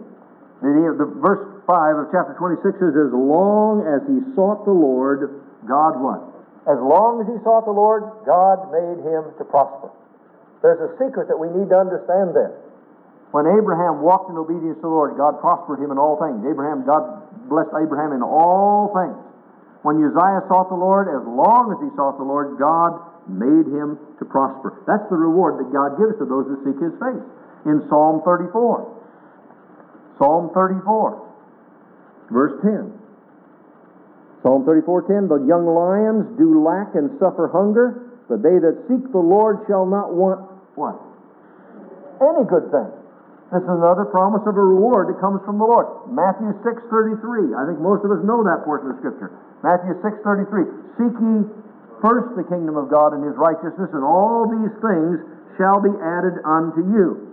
The, the verse 5 of chapter 26 says, As long as he sought the Lord, God what? As long as he sought the Lord, God made him to prosper. There's a secret that we need to understand there. When Abraham walked in obedience to the Lord, God prospered him in all things. Abraham, God blessed Abraham in all things. When Uzziah sought the Lord, as long as he sought the Lord, God made him to prosper. That's the reward that God gives to those that seek his face. In Psalm 34. Psalm 34, verse 10. Psalm 34:10 The young lions do lack and suffer hunger, but they that seek the Lord shall not want what? Any good thing. This is another promise of a reward that comes from the Lord. Matthew 6:33. I think most of us know that portion of Scripture. Matthew 6:33. Seek ye first the kingdom of God and his righteousness, and all these things shall be added unto you.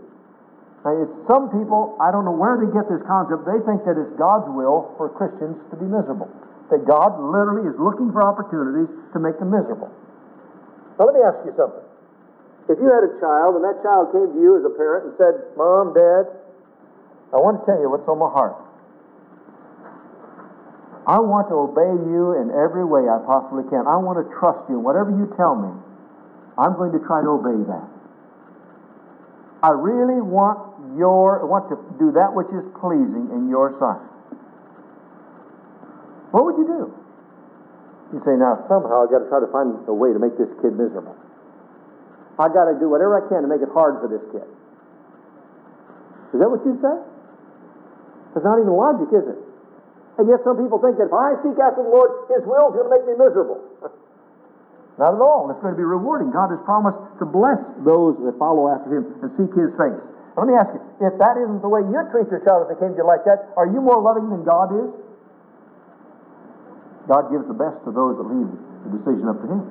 Now, some people, I don't know where they get this concept, they think that it's God's will for Christians to be miserable. That God literally is looking for opportunities to make them miserable. Now, let me ask you something. If you had a child and that child came to you as a parent and said, Mom, Dad, I want to tell you what's on my heart. I want to obey you in every way I possibly can. I want to trust you. Whatever you tell me, I'm going to try to obey that. I really want your want to do that which is pleasing in your sight. What would you do? You say, now somehow I've got to try to find a way to make this kid miserable. I've got to do whatever I can to make it hard for this kid. Is that what you say? That's not even logic, is it? And yet some people think that if I seek after the Lord, His will is going to make me miserable. [LAUGHS] Not at all. It's going to be rewarding. God has promised to bless those that follow after Him and seek His face. Let me ask you, if that isn't the way you treat your child if they came to you like that, are you more loving than God is? God gives the best to those that leave the decision up to Him.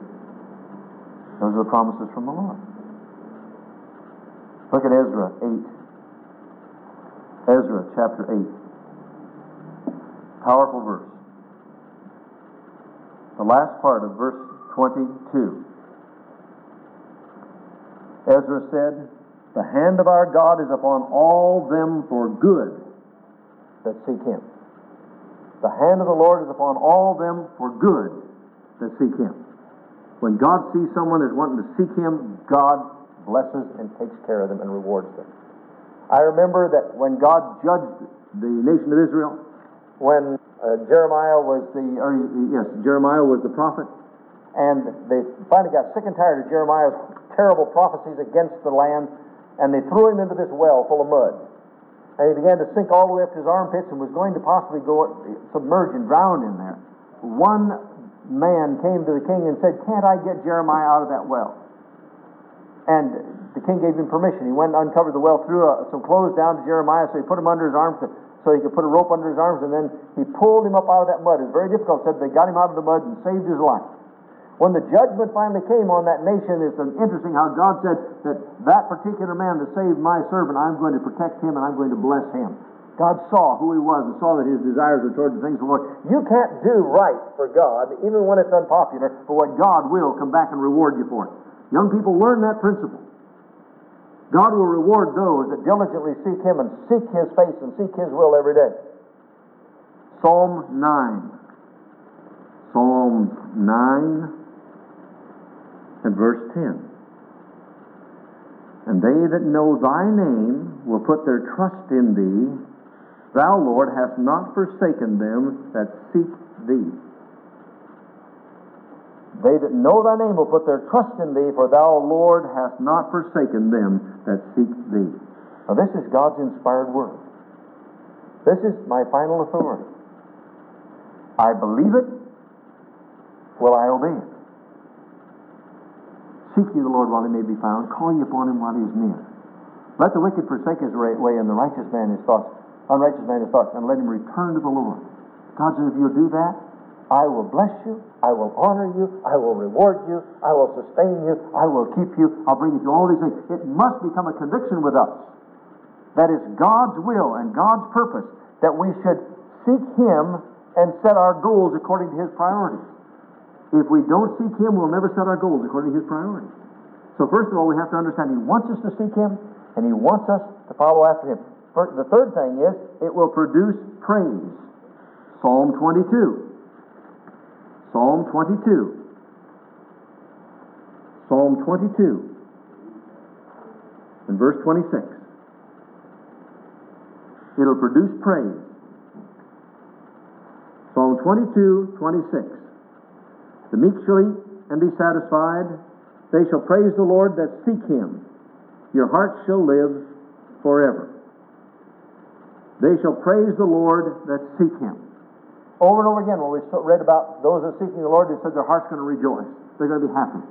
Those are the promises from the Lord. Look at Ezra 8. Ezra chapter 8. Powerful verse. The last part of verse 22. Ezra said, The hand of our God is upon all them for good that seek him. The hand of the Lord is upon all them for good that seek him. When God sees someone that's wanting to seek him, God blesses and takes care of them and rewards them. I remember that when God judged the nation of Israel, when uh, Jeremiah was the, or yes, Jeremiah was the prophet, and they finally got sick and tired of Jeremiah's terrible prophecies against the land. and they threw him into this well full of mud. And he began to sink all the way up to his armpits and was going to possibly go submerge and drown in there. One man came to the king and said, Can't I get Jeremiah out of that well? And the king gave him permission. He went and uncovered the well, threw uh, some clothes down to Jeremiah, so he put him under his arms to, so he could put a rope under his arms, and then he pulled him up out of that mud. It was very difficult. Said they got him out of the mud and saved his life. When the judgment finally came on that nation, it's interesting how God said that that particular man that saved my servant, I'm going to protect him and I'm going to bless him. God saw who he was and saw that his desires were toward the things of the Lord. You can't do right for God, even when it's unpopular, but what God will come back and reward you for. Young people, learn that principle. God will reward those that diligently seek Him and seek His face and seek His will every day. Psalm 9. Psalm 9 and verse 10. And they that know thy name will put their trust in thee. Thou, Lord, hast not forsaken them that seek thee. They that know thy name will put their trust in thee, for thou, Lord, hast not forsaken them that seek thee. Now, this is God's inspired word. This is my final authority. I believe it. Will I obey it? Seek ye the Lord while he may be found. Call ye upon him while he is near. Let the wicked forsake his way and the righteous man his thoughts, unrighteous man his thoughts, and let him return to the Lord. God says, if you'll do that, I will bless you, I will honor you, I will reward you, I will sustain you, I will keep you, I'll bring you to all these things. It must become a conviction with us that it's God's will and God's purpose that we should seek Him and set our goals according to His priorities. If we don't seek Him, we'll never set our goals according to His priorities. So, first of all, we have to understand He wants us to seek Him, and He wants us to follow after Him. The third thing is, it will produce praise. Psalm 22. Psalm 22. Psalm 22. In verse 26. It'll produce praise. Psalm 22, 26. The meek shall eat and be satisfied. They shall praise the Lord that seek him. Your heart shall live forever. They shall praise the Lord that seek him. Over and over again, when we read about those that seeking the Lord, they said their heart's going to rejoice. They're going to be happy.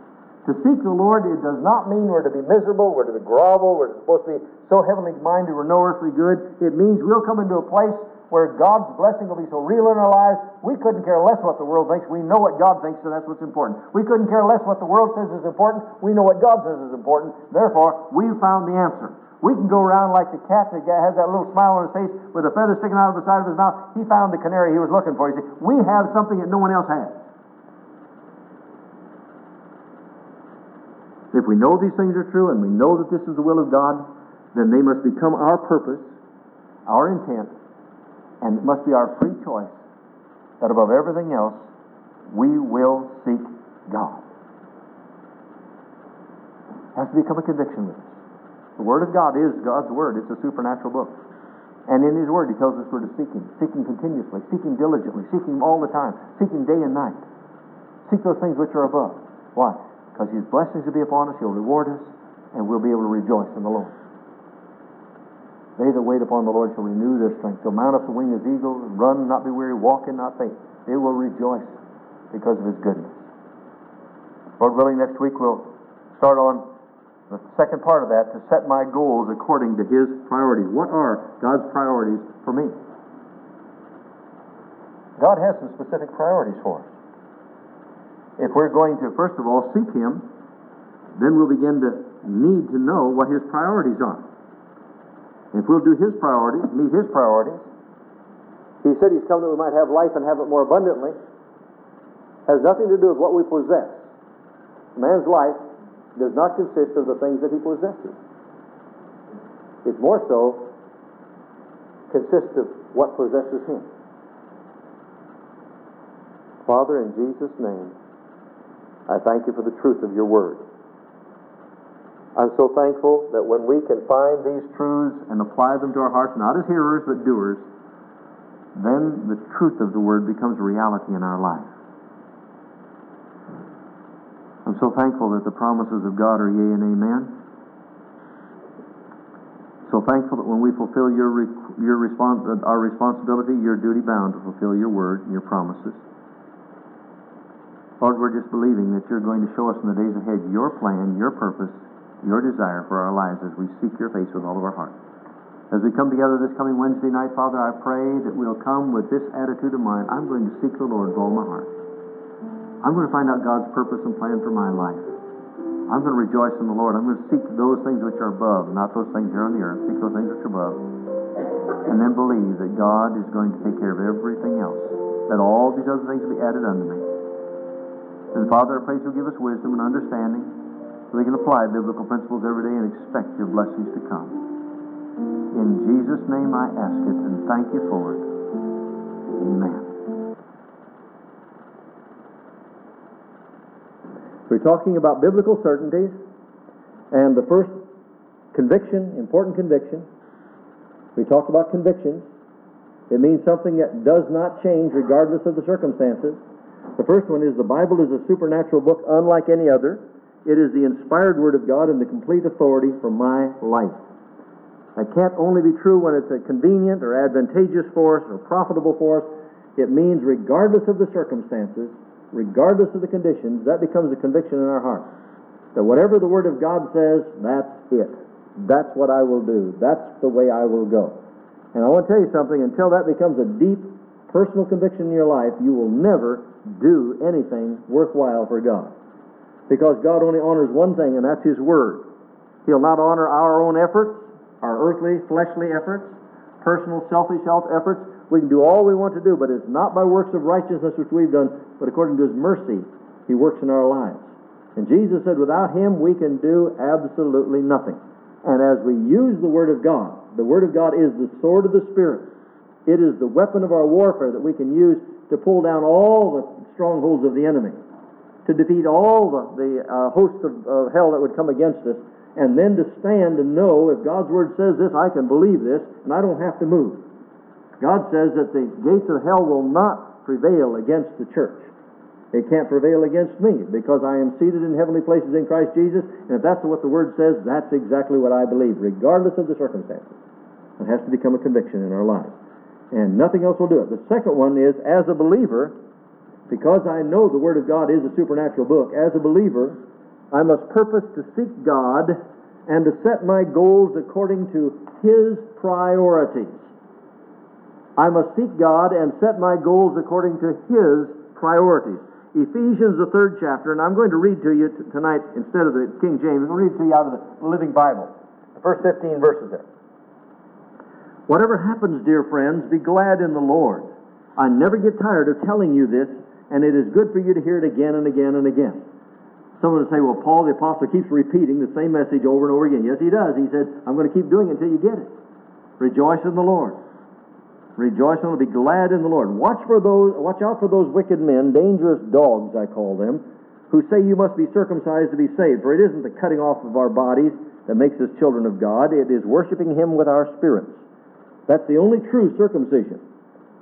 To seek the Lord, it does not mean we're to be miserable, we're to be grovel, we're supposed to be so heavenly minded we're no earthly good. It means we'll come into a place where God's blessing will be so real in our lives, we couldn't care less what the world thinks. We know what God thinks, and that's what's important. We couldn't care less what the world says is important. We know what God says is important. Therefore, we've found the answer. We can go around like the cat that has that little smile on his face with a feather sticking out of the side of his mouth. He found the canary he was looking for. He said, We have something that no one else has. If we know these things are true and we know that this is the will of God, then they must become our purpose, our intent, and it must be our free choice that above everything else, we will seek God. It has to become a conviction with us. The Word of God is God's Word. It's a supernatural book. And in His Word, He tells us we're to seek Him. Seek Him continuously. Seek Him diligently. Seek Him all the time. Seek Him day and night. Seek those things which are above. Why? Because His blessings will be upon us. He'll reward us. And we'll be able to rejoice in the Lord. They that wait upon the Lord shall renew their strength. They'll mount up the wing as eagles, run, not be weary, walk and not faint. They will rejoice because of His goodness. Lord willing, next week we'll start on the second part of that to set my goals according to His priorities. What are God's priorities for me? God has some specific priorities for us. If we're going to, first of all, seek Him, then we'll begin to need to know what His priorities are. If we'll do His priorities, meet His priorities, He said He's come that we might have life and have it more abundantly, has nothing to do with what we possess. man's life does not consist of the things that he possesses. It more so consists of what possesses him. Father, in Jesus' name, I thank you for the truth of your word. I'm so thankful that when we can find these truths and apply them to our hearts, not as hearers but doers, then the truth of the Word becomes reality in our life. I'm so thankful that the promises of God are yea and amen. So thankful that when we fulfill your, your respons- our responsibility, you're duty bound to fulfill your word and your promises. Lord, we're just believing that you're going to show us in the days ahead your plan, your purpose, your desire for our lives as we seek your face with all of our heart. As we come together this coming Wednesday night, Father, I pray that we'll come with this attitude of mind. I'm going to seek the Lord with all my heart. I'm going to find out God's purpose and plan for my life. I'm going to rejoice in the Lord. I'm going to seek those things which are above, not those things here on the earth. Seek those things which are above. And then believe that God is going to take care of everything else. That all these other things will be added unto me. And Father, I pray you'll give us wisdom and understanding so we can apply biblical principles every day and expect your blessings to come. In Jesus' name I ask it and thank you for it. Amen. Talking about biblical certainties, and the first conviction, important conviction, we talked about convictions. It means something that does not change regardless of the circumstances. The first one is the Bible is a supernatural book unlike any other. It is the inspired Word of God and the complete authority for my life. That can't only be true when it's convenient or advantageous for us or profitable for us. It means, regardless of the circumstances, regardless of the conditions, that becomes a conviction in our heart. That whatever the Word of God says, that's it. That's what I will do. That's the way I will go. And I want to tell you something until that becomes a deep personal conviction in your life, you will never do anything worthwhile for God. Because God only honors one thing, and that's His Word. He'll not honor our own efforts our earthly, fleshly efforts, personal, selfish self efforts. We can do all we want to do, but it's not by works of righteousness which we've done, but according to His mercy, He works in our lives. And Jesus said, without Him, we can do absolutely nothing. And as we use the Word of God, the Word of God is the sword of the Spirit. It is the weapon of our warfare that we can use to pull down all the strongholds of the enemy, to defeat all the, the uh, hosts of, of hell that would come against us, and then to stand and know if God's Word says this, I can believe this, and I don't have to move. God says that the gates of hell will not prevail against the church. It can't prevail against me because I am seated in heavenly places in Christ Jesus, and if that's what the Word says, that's exactly what I believe, regardless of the circumstances. It has to become a conviction in our lives. And nothing else will do it. The second one is, as a believer, because I know the Word of God is a supernatural book, as a believer, I must purpose to seek God and to set my goals according to His priorities. I must seek God and set my goals according to His priorities. Ephesians, the third chapter, and I'm going to read to you t- tonight instead of the King James, I'm going to read to you out of the Living Bible. The first 15 verses there. Whatever happens, dear friends, be glad in the Lord. I never get tired of telling you this, and it is good for you to hear it again and again and again. Someone would say, well, Paul the Apostle keeps repeating the same message over and over again. Yes, he does. He said, I'm going to keep doing it until you get it. Rejoice in the Lord. Rejoice and be glad in the Lord. Watch for those watch out for those wicked men, dangerous dogs I call them, who say you must be circumcised to be saved. For it isn't the cutting off of our bodies that makes us children of God, it is worshiping him with our spirits. That's the only true circumcision.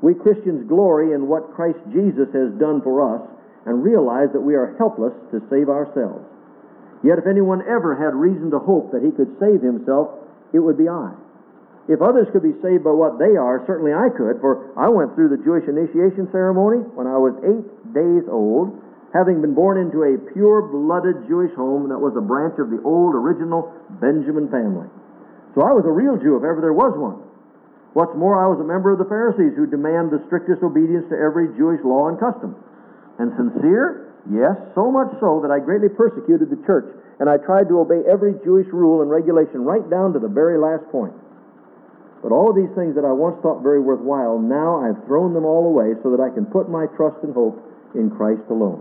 We Christians glory in what Christ Jesus has done for us and realize that we are helpless to save ourselves. Yet if anyone ever had reason to hope that he could save himself, it would be I. If others could be saved by what they are, certainly I could, for I went through the Jewish initiation ceremony when I was eight days old, having been born into a pure blooded Jewish home that was a branch of the old original Benjamin family. So I was a real Jew if ever there was one. What's more, I was a member of the Pharisees who demand the strictest obedience to every Jewish law and custom and sincere? Yes, so much so that I greatly persecuted the church, and I tried to obey every Jewish rule and regulation right down to the very last point. But all of these things that I once thought very worthwhile, now I've thrown them all away so that I can put my trust and hope in Christ alone.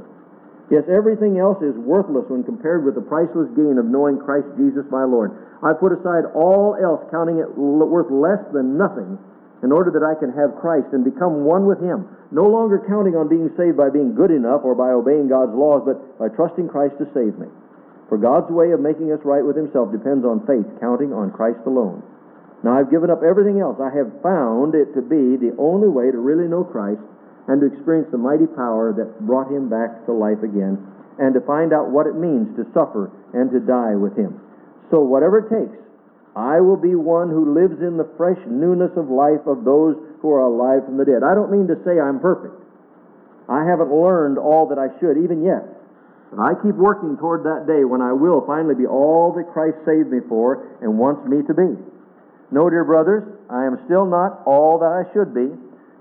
Yes, everything else is worthless when compared with the priceless gain of knowing Christ Jesus my Lord. I put aside all else, counting it worth less than nothing in order that I can have Christ and become one with Him, no longer counting on being saved by being good enough or by obeying God's laws, but by trusting Christ to save me. For God's way of making us right with Himself depends on faith, counting on Christ alone. Now I've given up everything else. I have found it to be the only way to really know Christ and to experience the mighty power that brought Him back to life again, and to find out what it means to suffer and to die with Him. So whatever it takes, I will be one who lives in the fresh newness of life of those who are alive from the dead. I don't mean to say I'm perfect. I haven't learned all that I should even yet. But I keep working toward that day when I will finally be all that Christ saved me for and wants me to be. No, dear brothers, I am still not all that I should be,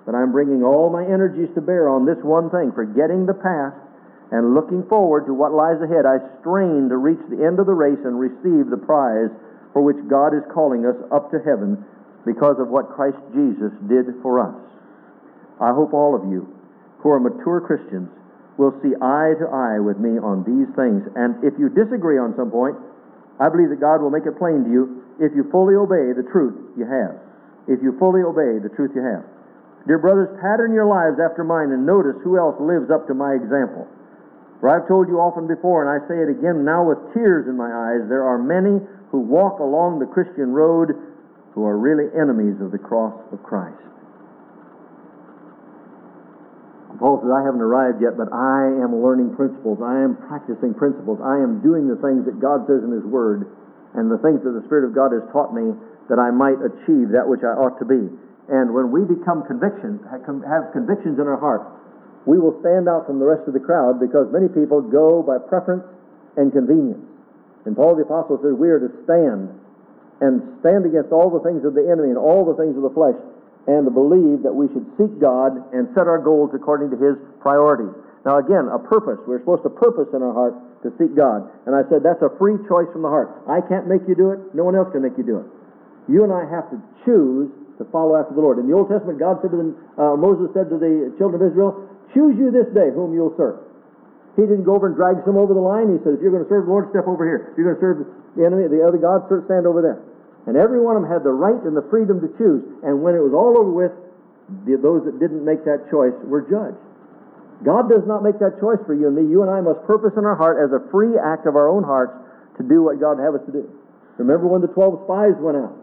but I'm bringing all my energies to bear on this one thing, forgetting the past and looking forward to what lies ahead. I strain to reach the end of the race and receive the prize for which God is calling us up to heaven because of what Christ Jesus did for us. I hope all of you who are mature Christians will see eye to eye with me on these things. And if you disagree on some point, I believe that God will make it plain to you if you fully obey the truth you have. If you fully obey the truth you have. Dear brothers, pattern your lives after mine and notice who else lives up to my example. For I've told you often before, and I say it again now with tears in my eyes, there are many who walk along the Christian road who are really enemies of the cross of Christ. Paul says, I haven't arrived yet, but I am learning principles. I am practicing principles. I am doing the things that God says in His Word and the things that the Spirit of God has taught me that I might achieve that which I ought to be. And when we become convictions, have convictions in our heart, we will stand out from the rest of the crowd because many people go by preference and convenience. And Paul the Apostle says we are to stand and stand against all the things of the enemy and all the things of the flesh and to believe that we should seek God and set our goals according to His priorities. Now, again, a purpose. We're supposed to purpose in our heart to seek God. And I said that's a free choice from the heart. I can't make you do it. No one else can make you do it. You and I have to choose to follow after the Lord. In the Old Testament, God said to them, uh, Moses said to the children of Israel, Choose you this day whom you'll serve. He didn't go over and drag some over the line. He said, If you're going to serve the Lord, step over here. If you're going to serve the enemy, the other gods, stand over there. And every one of them had the right and the freedom to choose. And when it was all over with, the, those that didn't make that choice were judged. God does not make that choice for you and me. You and I must purpose in our heart as a free act of our own hearts to do what God have us to do. Remember when the 12 spies went out?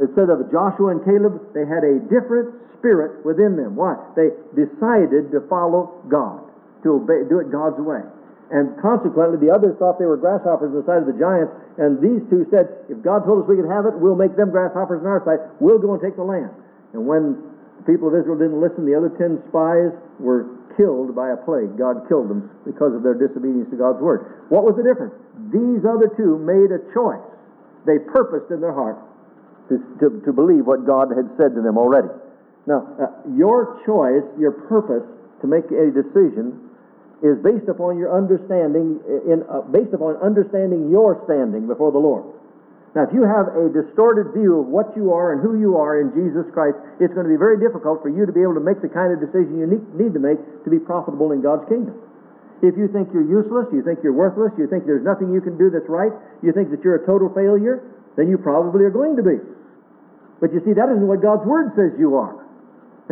It said of Joshua and Caleb, they had a different spirit within them. Why? They decided to follow God, to obey, do it God's way. And consequently, the others thought they were grasshoppers on the side of the giants. And these two said, if God told us we could have it, we'll make them grasshoppers on our side. We'll go and take the land. And when the people of Israel didn't listen, the other ten spies were killed by a plague. God killed them because of their disobedience to God's word. What was the difference? These other two made a choice. They purposed in their heart to, to, to believe what God had said to them already. Now, uh, your choice, your purpose to make a decision is based upon your understanding, in, uh, based upon understanding your standing before the Lord. Now, if you have a distorted view of what you are and who you are in Jesus Christ, it's going to be very difficult for you to be able to make the kind of decision you need, to make to be profitable in God's kingdom. If you think you're useless, you think you're worthless, you think there's nothing you can do that's right, you think that you're a total failure, then you probably are going to be. But you see, that isn't what God's Word says you are.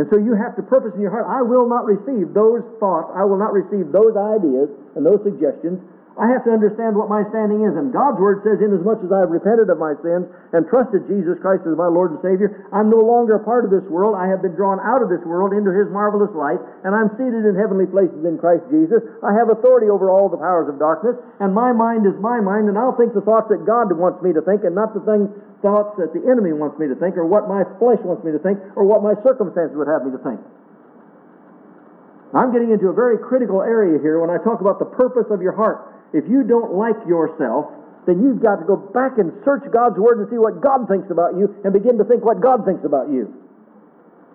And so you have to purpose in your heart, I will not receive those thoughts, I will not receive those ideas and those suggestions I have to understand what my standing is. And God's Word says, Inasmuch as I have repented of my sins and trusted Jesus Christ as my Lord and Savior, I'm no longer a part of this world. I have been drawn out of this world into His marvelous light, and I'm seated in heavenly places in Christ Jesus. I have authority over all the powers of darkness, and my mind is my mind, and I'll think the thoughts that God wants me to think, and not the things, thoughts that the enemy wants me to think, or what my flesh wants me to think, or what my circumstances would have me to think. I'm getting into a very critical area here when I talk about the purpose of your heart. If you don't like yourself, then you've got to go back and search God's Word and see what God thinks about you and begin to think what God thinks about you.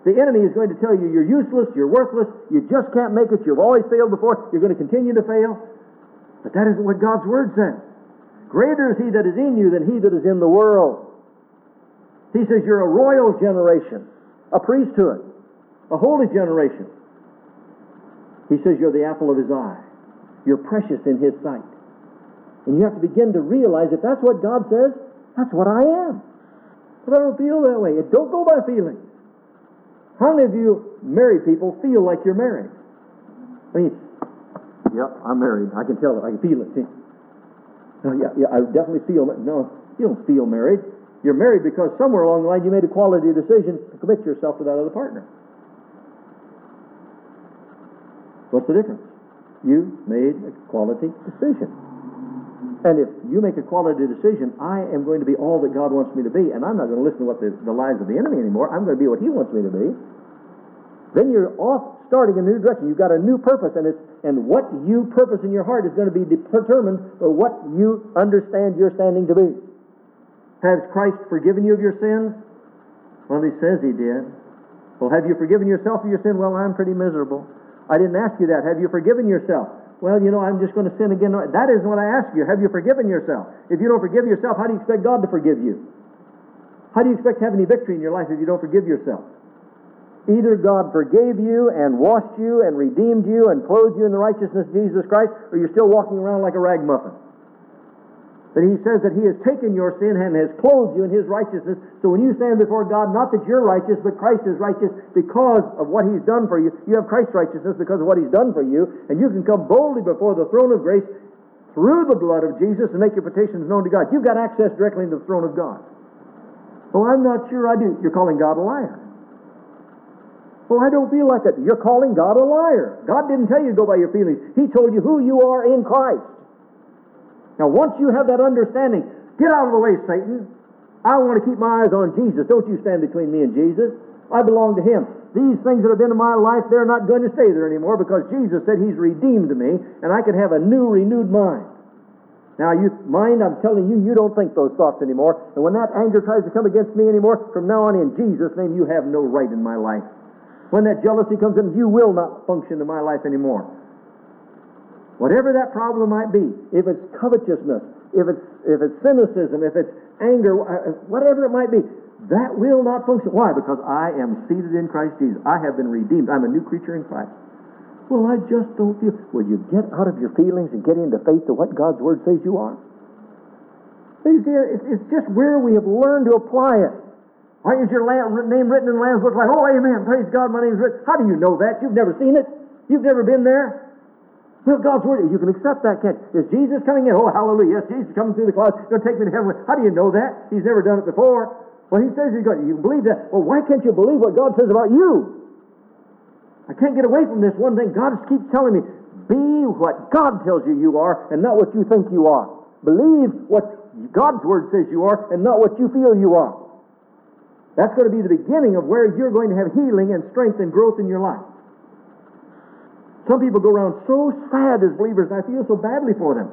The enemy is going to tell you you're useless, you're worthless, you just can't make it, you've always failed before, you're going to continue to fail. But that isn't what God's Word says. Greater is He that is in you than He that is in the world. He says you're a royal generation, a priesthood, a holy generation. He says you're the apple of His eye. You're precious in His sight. And you have to begin to realize if that's what God says, that's what I am. But I don't feel that way. It don't go by feelings. How many of you married people feel like you're married? I mean, yeah, I'm married. I can tell it. I can feel it. See? Oh, yeah, yeah, I definitely feel it. No, you don't feel married. You're married because somewhere along the line you made a quality decision to commit yourself to that other partner. What's the difference? You made a quality decision. And if you make a quality decision, I am going to be all that God wants me to be, and I'm not going to listen to what the, the lies of the enemy anymore. I'm going to be what He wants me to be. Then you're off starting in a new direction. You've got a new purpose, and it's and what you purpose in your heart is going to be determined by what you understand your standing to be. Has Christ forgiven you of your sins? Well, He says He did. Well, have you forgiven yourself of your sin? Well, I'm pretty miserable. I didn't ask you that. Have you forgiven yourself? Well, you know, I'm just going to sin again. That isn't what I ask you. Have you forgiven yourself? If you don't forgive yourself, how do you expect God to forgive you? How do you expect to have any victory in your life if you don't forgive yourself? Either God forgave you and washed you and redeemed you and clothed you in the righteousness of Jesus Christ, or you're still walking around like a ragmuffin. But he says that he has taken your sin and has clothed you in his righteousness. So when you stand before God, not that you're righteous, but Christ is righteous because of what he's done for you. You have Christ's righteousness because of what he's done for you. And you can come boldly before the throne of grace through the blood of Jesus and make your petitions known to God. You've got access directly to the throne of God. Well, I'm not sure I do. You're calling God a liar. Well, I don't feel like it. You're calling God a liar. God didn't tell you to go by your feelings. He told you who you are in Christ. Now, once you have that understanding, get out of the way, Satan. I want to keep my eyes on Jesus. Don't you stand between me and Jesus. I belong to Him. These things that have been in my life, they're not going to stay there anymore because Jesus said He's redeemed me and I can have a new, renewed mind. Now, you mind, I'm telling you, you don't think those thoughts anymore. And when that anger tries to come against me anymore, from now on, in Jesus' name, you have no right in my life. When that jealousy comes in, you will not function in my life anymore. Whatever that problem might be, if it's covetousness, if it's, if it's cynicism, if it's anger, uh, whatever it might be, that will not function. Why? Because I am seated in Christ Jesus. I have been redeemed. I'm a new creature in Christ. Well, I just don't feel. Will you get out of your feelings and get into faith to what God's Word says you are? You see, it's just where we have learned to apply it. Why is your name written in the Lamb's Book? Like, oh, amen, praise God, my name's written. How do you know that? You've never seen it. You've never been there. Well, God's word, you can accept that, can't you? Is Jesus coming in? Oh, hallelujah. Yes, Jesus coming through the clouds, going to take me to heaven. How do you know that? He's never done it before. Well, he says he's going to. You can believe that. Well, why can't you believe what God says about you? I can't get away from this one thing. God just keeps telling me, be what God tells you you are and not what you think you are. Believe what God's word says you are and not what you feel you are. That's going to be the beginning of where you're going to have healing and strength and growth in your life. Some people go around so sad as believers, and I feel so badly for them.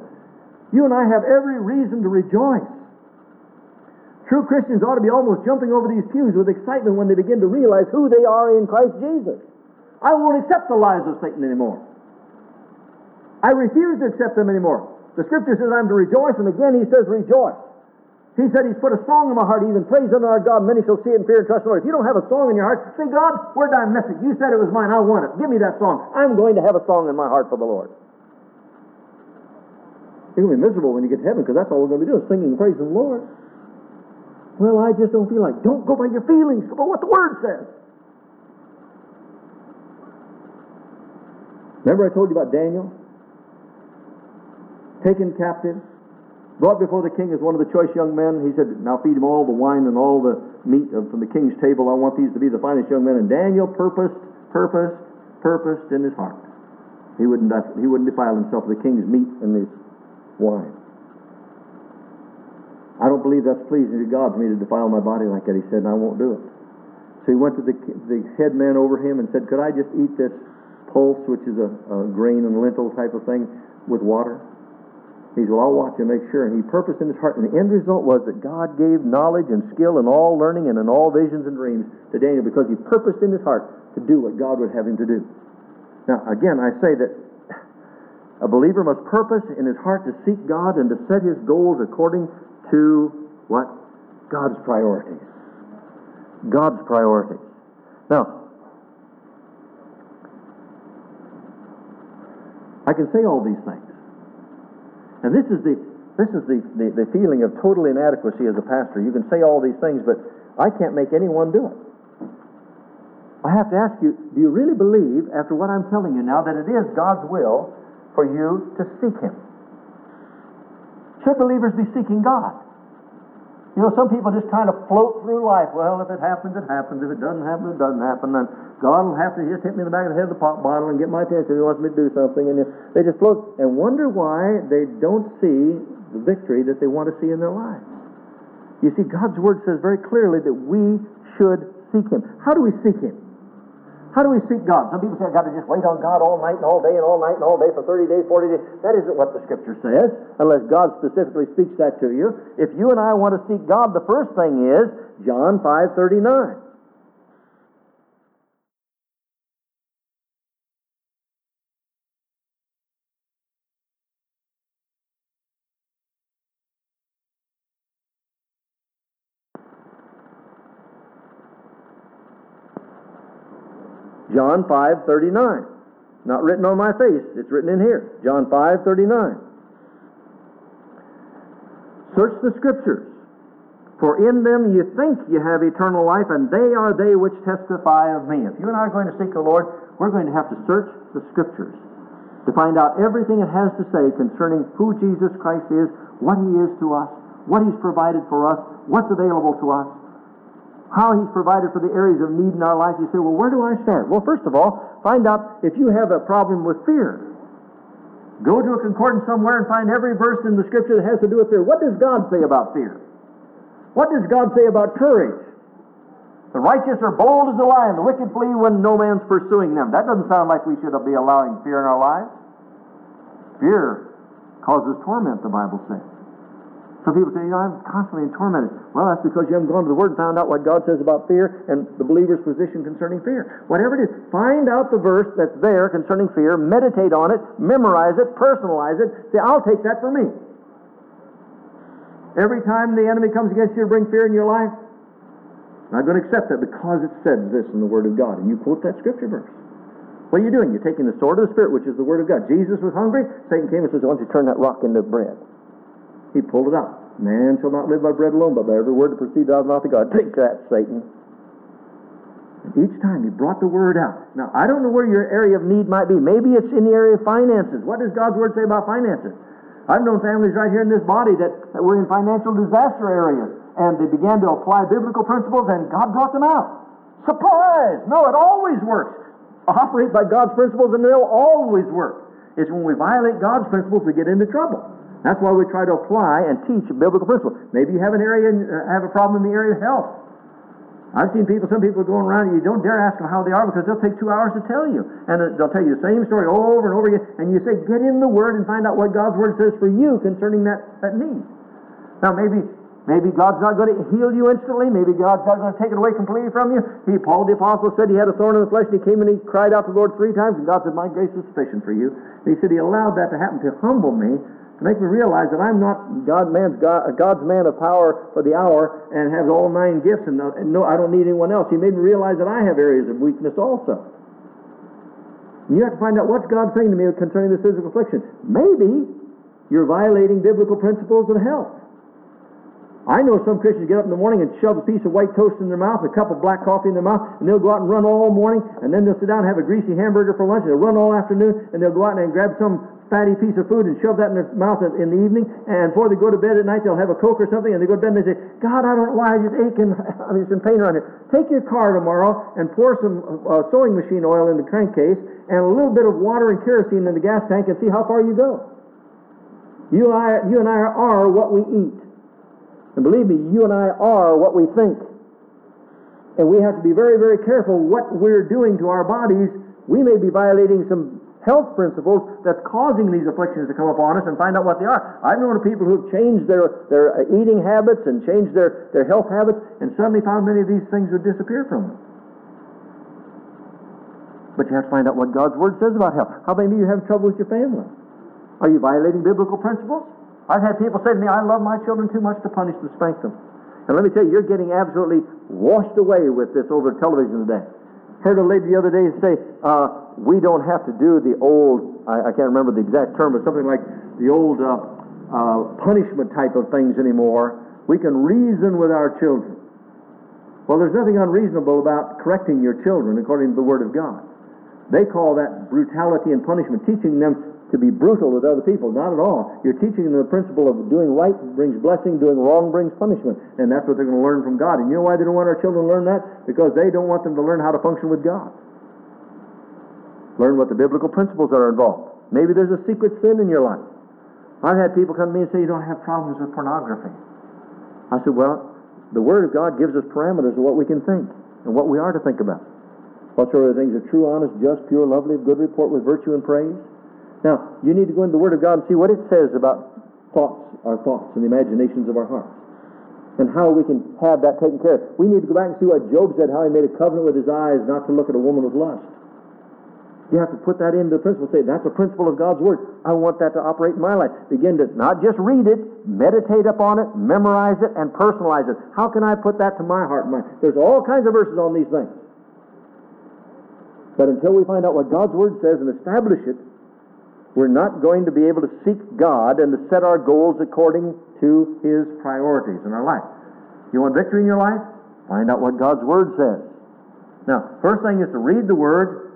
You and I have every reason to rejoice. True Christians ought to be almost jumping over these pews with excitement when they begin to realize who they are in Christ Jesus. I won't accept the lies of Satan anymore. I refuse to accept them anymore. The scripture says I'm to rejoice, and again he says rejoice. He said he's put a song in my heart, even praise unto our God. Many shall see it and fear and trust the Lord. If you don't have a song in your heart, say, God, where'd I miss it? You said it was mine. I want it. Give me that song. I'm going to have a song in my heart for the Lord. You're going to be miserable when you get to heaven because that's all we're going to be doing, singing praising the Lord. Well, I just don't feel like. Don't go by your feelings. Go by what the Word says. Remember I told you about Daniel? Taken captive brought before the king as one of the choice young men. He said, Now feed him all the wine and all the meat from the king's table. I want these to be the finest young men. And Daniel purposed, purposed, purposed in his heart. He wouldn't, he wouldn't defile himself with the king's meat and his wine. I don't believe that's pleasing to God for me to defile my body like that, he said, and I won't do it. So he went to the, the head man over him and said, Could I just eat this pulse, which is a, a grain and lentil type of thing, with water? He said, Well, I'll watch and make sure. And he purposed in his heart. And the end result was that God gave knowledge and skill in all learning and in all visions and dreams to Daniel because he purposed in his heart to do what God would have him to do. Now, again, I say that a believer must purpose in his heart to seek God and to set his goals according to what? God's priorities. God's priorities. Now, I can say all these things. And this is the this is the, the, the feeling of total inadequacy as a pastor. You can say all these things, but I can't make anyone do it. I have to ask you, do you really believe, after what I'm telling you now, that it is God's will for you to seek Him? Should believers be seeking God? You know, some people just kind of float through life. Well, if it happens, it happens. If it doesn't happen, it doesn't happen. And God will have to just hit me in the back of the head with a pop bottle and get my attention He wants me to do something. And they just float and wonder why they don't see the victory that they want to see in their lives. You see, God's Word says very clearly that we should seek Him. How do we seek Him? How do we seek God? Some people say, I've got to just wait on God all night and all day and all night and all day for 30 days, 40 days. That isn't what the Scripture says, unless God specifically speaks that to you. If you and I want to seek God, the first thing is John 5 39. John 5:39. Not written on my face, it's written in here. John 5:39. Search the scriptures, for in them you think you have eternal life, and they are they which testify of me. If you and I are going to seek the Lord, we're going to have to search the scriptures to find out everything it has to say concerning who Jesus Christ is, what he is to us, what he's provided for us, what's available to us how He's provided for the areas of need in our life, you say, well, where do I start? Well, first of all, find out if you have a problem with fear. Go to a concordance somewhere and find every verse in the Scripture that has to do with fear. What does God say about fear? What does God say about courage? The righteous are bold as a lion, the wicked flee when no man's pursuing them. That doesn't sound like we should be allowing fear in our lives. Fear causes torment, the Bible says. Some people say, you know, I'm constantly tormented. Well, that's because you haven't gone to the Word and found out what God says about fear and the believer's position concerning fear. Whatever it is, find out the verse that's there concerning fear, meditate on it, memorize it, personalize it. Say, I'll take that for me. Every time the enemy comes against you to bring fear in your life, I'm not going to accept that because it says this in the Word of God. And you quote that scripture verse. What are you doing? You're taking the sword of the Spirit, which is the Word of God. Jesus was hungry. Satan came and says, Why don't you turn that rock into bread? He pulled it out. Man shall not live by bread alone, but by every word that proceeds out of the mouth of God. Take that, Satan. And each time he brought the word out. Now, I don't know where your area of need might be. Maybe it's in the area of finances. What does God's word say about finances? I've known families right here in this body that, that were in financial disaster areas, and they began to apply biblical principles, and God brought them out. Surprise! No, it always works. Operate by God's principles, and they'll always work. It's when we violate God's principles we get into trouble. That's why we try to apply and teach biblical principles. Maybe you have an area, uh, have a problem in the area of health. I've seen people, some people going around, and you don't dare ask them how they are because they'll take two hours to tell you. And uh, they'll tell you the same story over and over again. And you say, get in the Word and find out what God's Word says for you concerning that, that need. Now, maybe Maybe God's not going to heal you instantly. Maybe God's not going to take it away completely from you. He, Paul the Apostle said he had a thorn in the flesh, and he came and he cried out to the Lord three times, and God said, My grace is sufficient for you. And he said he allowed that to happen to humble me to make me realize that I'm not God man's God, God's man of power for the hour and has all nine gifts and, uh, and no, I don't need anyone else. He made me realize that I have areas of weakness also. And you have to find out what's God saying to me concerning this physical affliction. Maybe you're violating biblical principles of health. I know some Christians get up in the morning and shove a piece of white toast in their mouth, a cup of black coffee in their mouth, and they'll go out and run all morning, and then they'll sit down and have a greasy hamburger for lunch, and they'll run all afternoon, and they'll go out and grab some fatty piece of food and shove that in their mouth in the evening, and before they go to bed at night, they'll have a Coke or something, and they go to bed and they say, God, I don't know why I just aching, I'm just in pain around here. Take your car tomorrow and pour some uh, sewing machine oil in the crankcase and a little bit of water and kerosene in the gas tank and see how far you go. You, and I, you and I are what we eat. And believe me, you and I are what we think. And we have to be very, very careful what we're doing to our bodies. We may be violating some health principles that's causing these afflictions to come upon us and find out what they are. I've known people who've changed their, their uh, eating habits and changed their, their health habits and suddenly found many of these things would disappear from them. But you have to find out what God's Word says about health. How many of you have trouble with your family? Are you violating biblical principles? I've had people say to me, I love my children too much to punish and spank them. And let me tell you, you're getting absolutely washed away with this over television today. Heard a lady the other day say, uh, we don't have to do the old, I, I, can't remember the exact term, but something like the old uh, uh, punishment type of things anymore. We can reason with our children. Well, there's nothing unreasonable about correcting your children according to the Word of God. They call that brutality and punishment, teaching them to be brutal with other people. Not at all. You're teaching them the principle of doing right brings blessing, doing wrong brings punishment. And that's what they're going to learn from God. And you know why they don't want our children to learn that? Because they don't want them to learn how to function with God. Learn what the biblical principles are involved. Maybe there's a secret sin in your life. I've had people come to me and say, you don't have problems with pornography. I said, well, the Word of God gives us parameters of what we can think and what we are to think about. Whatsoever things are true, honest, just, pure, lovely, of good report with virtue and praise. Now, you need to go into the Word of God and see what it says about thoughts, our thoughts, and the imaginations of our hearts, and how we can have that taken care of. We need to go back and see what Job said, how he made a covenant with his eyes not to look at a woman with lust. You have to put that into the principle. Say, that's a principle of God's Word. I want that to operate in my life. Begin to not just read it, meditate upon it, memorize it, and personalize it. How can I put that to my heart and mind? There's all kinds of verses on these things. But until we find out what God's Word says and establish it, we're not going to be able to seek God and to set our goals according to His priorities in our life. You want victory in your life? Find out what God's Word says. Now, first thing is to read the Word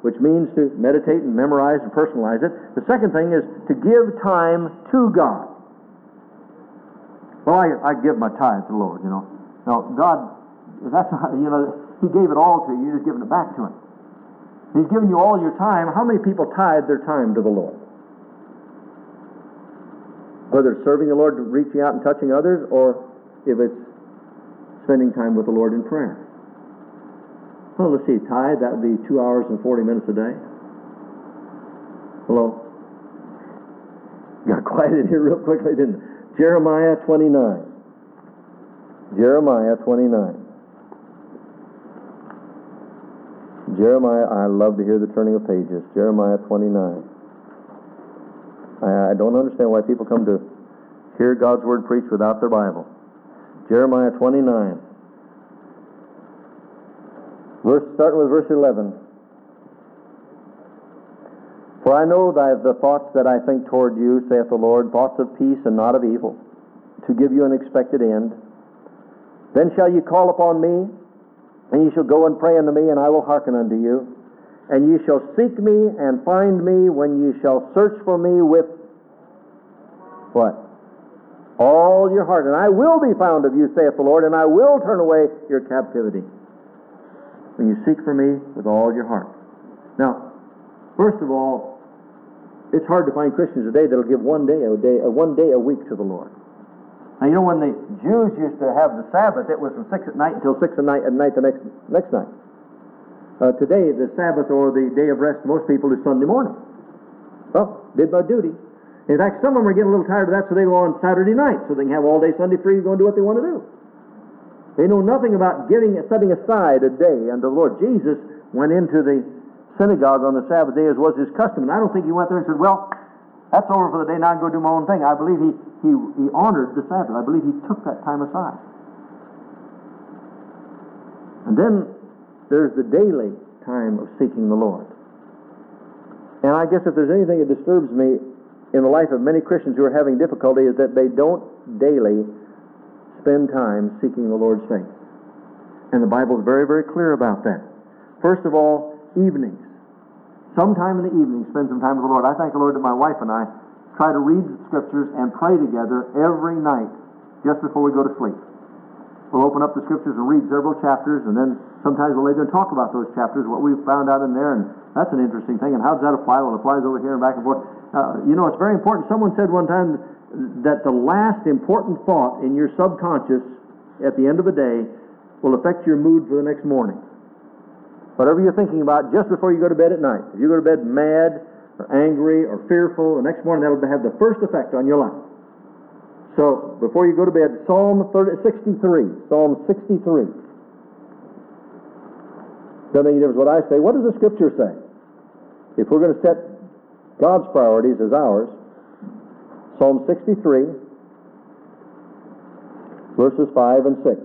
which means to meditate and memorize and personalize it. The second thing is to give time to God. Well, I, I give my tithe to the Lord, you know. Now, God, that's not, you know, He gave it all to you, you're just giving it back to Him. He's given you all your time. How many people tithe their time to the Lord? Whether it's serving the Lord, reaching out and touching others, or if it's spending time with the Lord in prayer. Well, let's see, tithe, that would be two hours and 40 minutes a day. Hello? Got quiet in here real quickly, didn't? Jeremiah 29. Jeremiah 29. Jeremiah, I love to hear the turning of pages. Jeremiah 29. I, I don't understand why people come to hear God's word preached without their Bible. Jeremiah 29. Verse, starting with verse 11. For I know that the thoughts that I think toward you, saith the Lord, thoughts of peace and not of evil, to give you an expected end. Then shall you call upon me, and ye shall go and pray unto me, and I will hearken unto you. And ye shall seek me and find me when ye shall search for me with what? All your heart. And I will be found of you, saith the Lord, and I will turn away your captivity when you seek for me with all your heart. Now, first of all, it's hard to find Christians today that'll give one day a day, uh, one day a week to the Lord. Now, you know when the Jews used to have the Sabbath, it was from six at night until six at night at night the next next night. Uh, today, the Sabbath or the day of rest, most people is Sunday morning. Well, did my duty. In fact, some of them are getting a little tired of that, so they go on Saturday night, so they can have all day Sunday free to go and do what they want to do. They know nothing about giving, setting aside a day unto the Lord. Jesus went into the synagogue on the Sabbath day as was his custom. And I don't think he went there and said, well, that's over for the day, now I can go do my own thing. I believe he, he, he honored the Sabbath. I believe he took that time aside. And then there's the daily time of seeking the Lord. And I guess if there's anything that disturbs me in the life of many Christians who are having difficulty is that they don't daily spend time seeking the Lord's face. And the Bible is very, very clear about that. First of all, evenings. Sometime in the evening, spend some time with the Lord. I thank the Lord that my wife and I try to read the scriptures and pray together every night just before we go to sleep. We'll open up the scriptures and read several chapters, and then sometimes we'll lay there and talk about those chapters, what we've found out in there, and that's an interesting thing. And how does that apply? Well, it applies over here and back and forth. Uh, you know, it's very important. Someone said one time that the last important thought in your subconscious at the end of the day will affect your mood for the next morning. Whatever you're thinking about just before you go to bed at night. If you go to bed mad or angry or fearful, the next morning that'll have the first effect on your life. So, before you go to bed, Psalm 30, 63. Psalm 63. Doesn't make any difference what I say. What does the Scripture say? If we're going to set God's priorities as ours, Psalm 63, verses 5 and 6.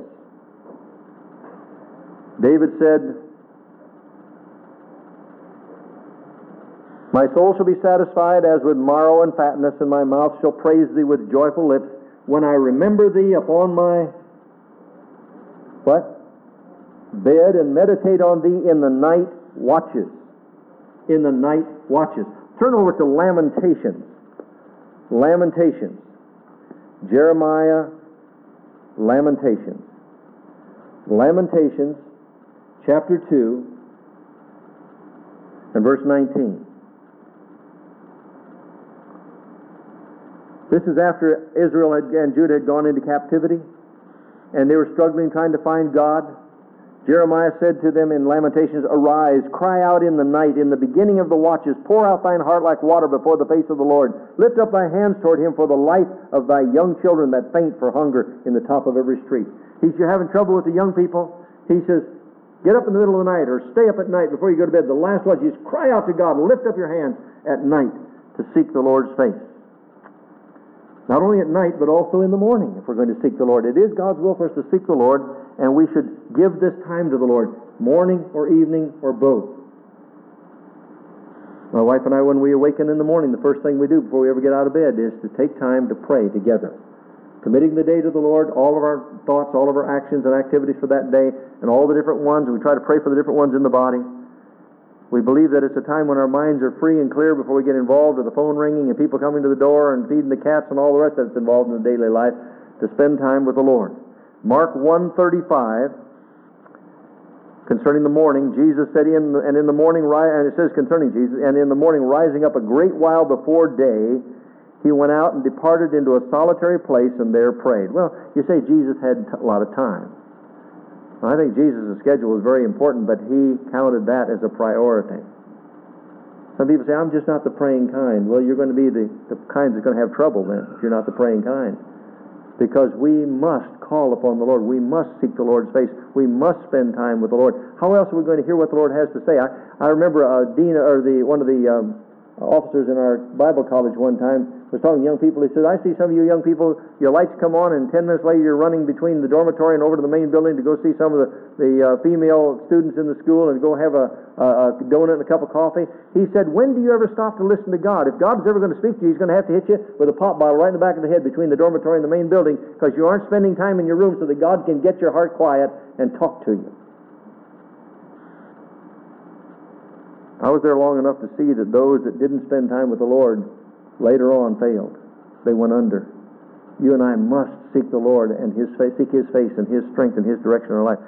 David said, My soul shall be satisfied as with marrow and fatness, and my mouth shall praise thee with joyful lips when I remember thee upon my what? Bed and meditate on thee in the night watches. In the night watches. Turn over to Lamentations. Lamentations. Jeremiah, Lamentations. Lamentations, chapter 2, and verse 19. This is after Israel and Judah had gone into captivity, and they were struggling trying to find God. Jeremiah said to them in Lamentations, Arise, cry out in the night, in the beginning of the watches, pour out thine heart like water before the face of the Lord. Lift up thy hands toward him for the life of thy young children that faint for hunger in the top of every street. He's you're having trouble with the young people. He says, Get up in the middle of the night or stay up at night before you go to bed. The last watch is cry out to God lift up your hands at night to seek the Lord's face. Not only at night, but also in the morning if we're going to seek the Lord. It is God's will for us to seek the Lord, and we should give this time to the Lord, morning or evening or both. My wife and I, when we awaken in the morning, the first thing we do before we ever get out of bed is to take time to pray together. Committing the day to the Lord, all of our thoughts, all of our actions and activities for that day, and all the different ones, and we try to pray for the different ones in the body. We believe that it's a time when our minds are free and clear before we get involved with the phone ringing and people coming to the door and feeding the cats and all the rest that's involved in the daily life to spend time with the Lord. Mark 135 concerning the morning, Jesus said, in the, and in the morning, and it says concerning Jesus, and in the morning rising up a great while before day, he went out and departed into a solitary place and there prayed. Well, you say Jesus had a lot of time. I think Jesus' schedule was very important, but he counted that as a priority. Some people say, I'm just not the praying kind. Well, you're going to be the, the kind that's going to have trouble then, if you're not the praying kind. Because we must call upon the Lord. We must seek the Lord's face. We must spend time with the Lord. How else are we going to hear what the Lord has to say? I, I remember uh, Dean, or the, one of the um, officers in our Bible college one time was talking to young people. He said, I see some of you young people, your lights come on, and 10 minutes later you're running between the dormitory and over to the main building to go see some of the, the uh, female students in the school and go have a, a, a donut and a cup of coffee. He said, When do you ever stop to listen to God? If God's ever going to speak to you, He's going to have to hit you with a pop bottle right in the back of the head between the dormitory and the main building because you aren't spending time in your room so that God can get your heart quiet and talk to you. I was there long enough to see that those that didn't spend time with the Lord later on failed. They went under. You and I must seek the Lord and His face, seek His face and His strength and His direction in our life.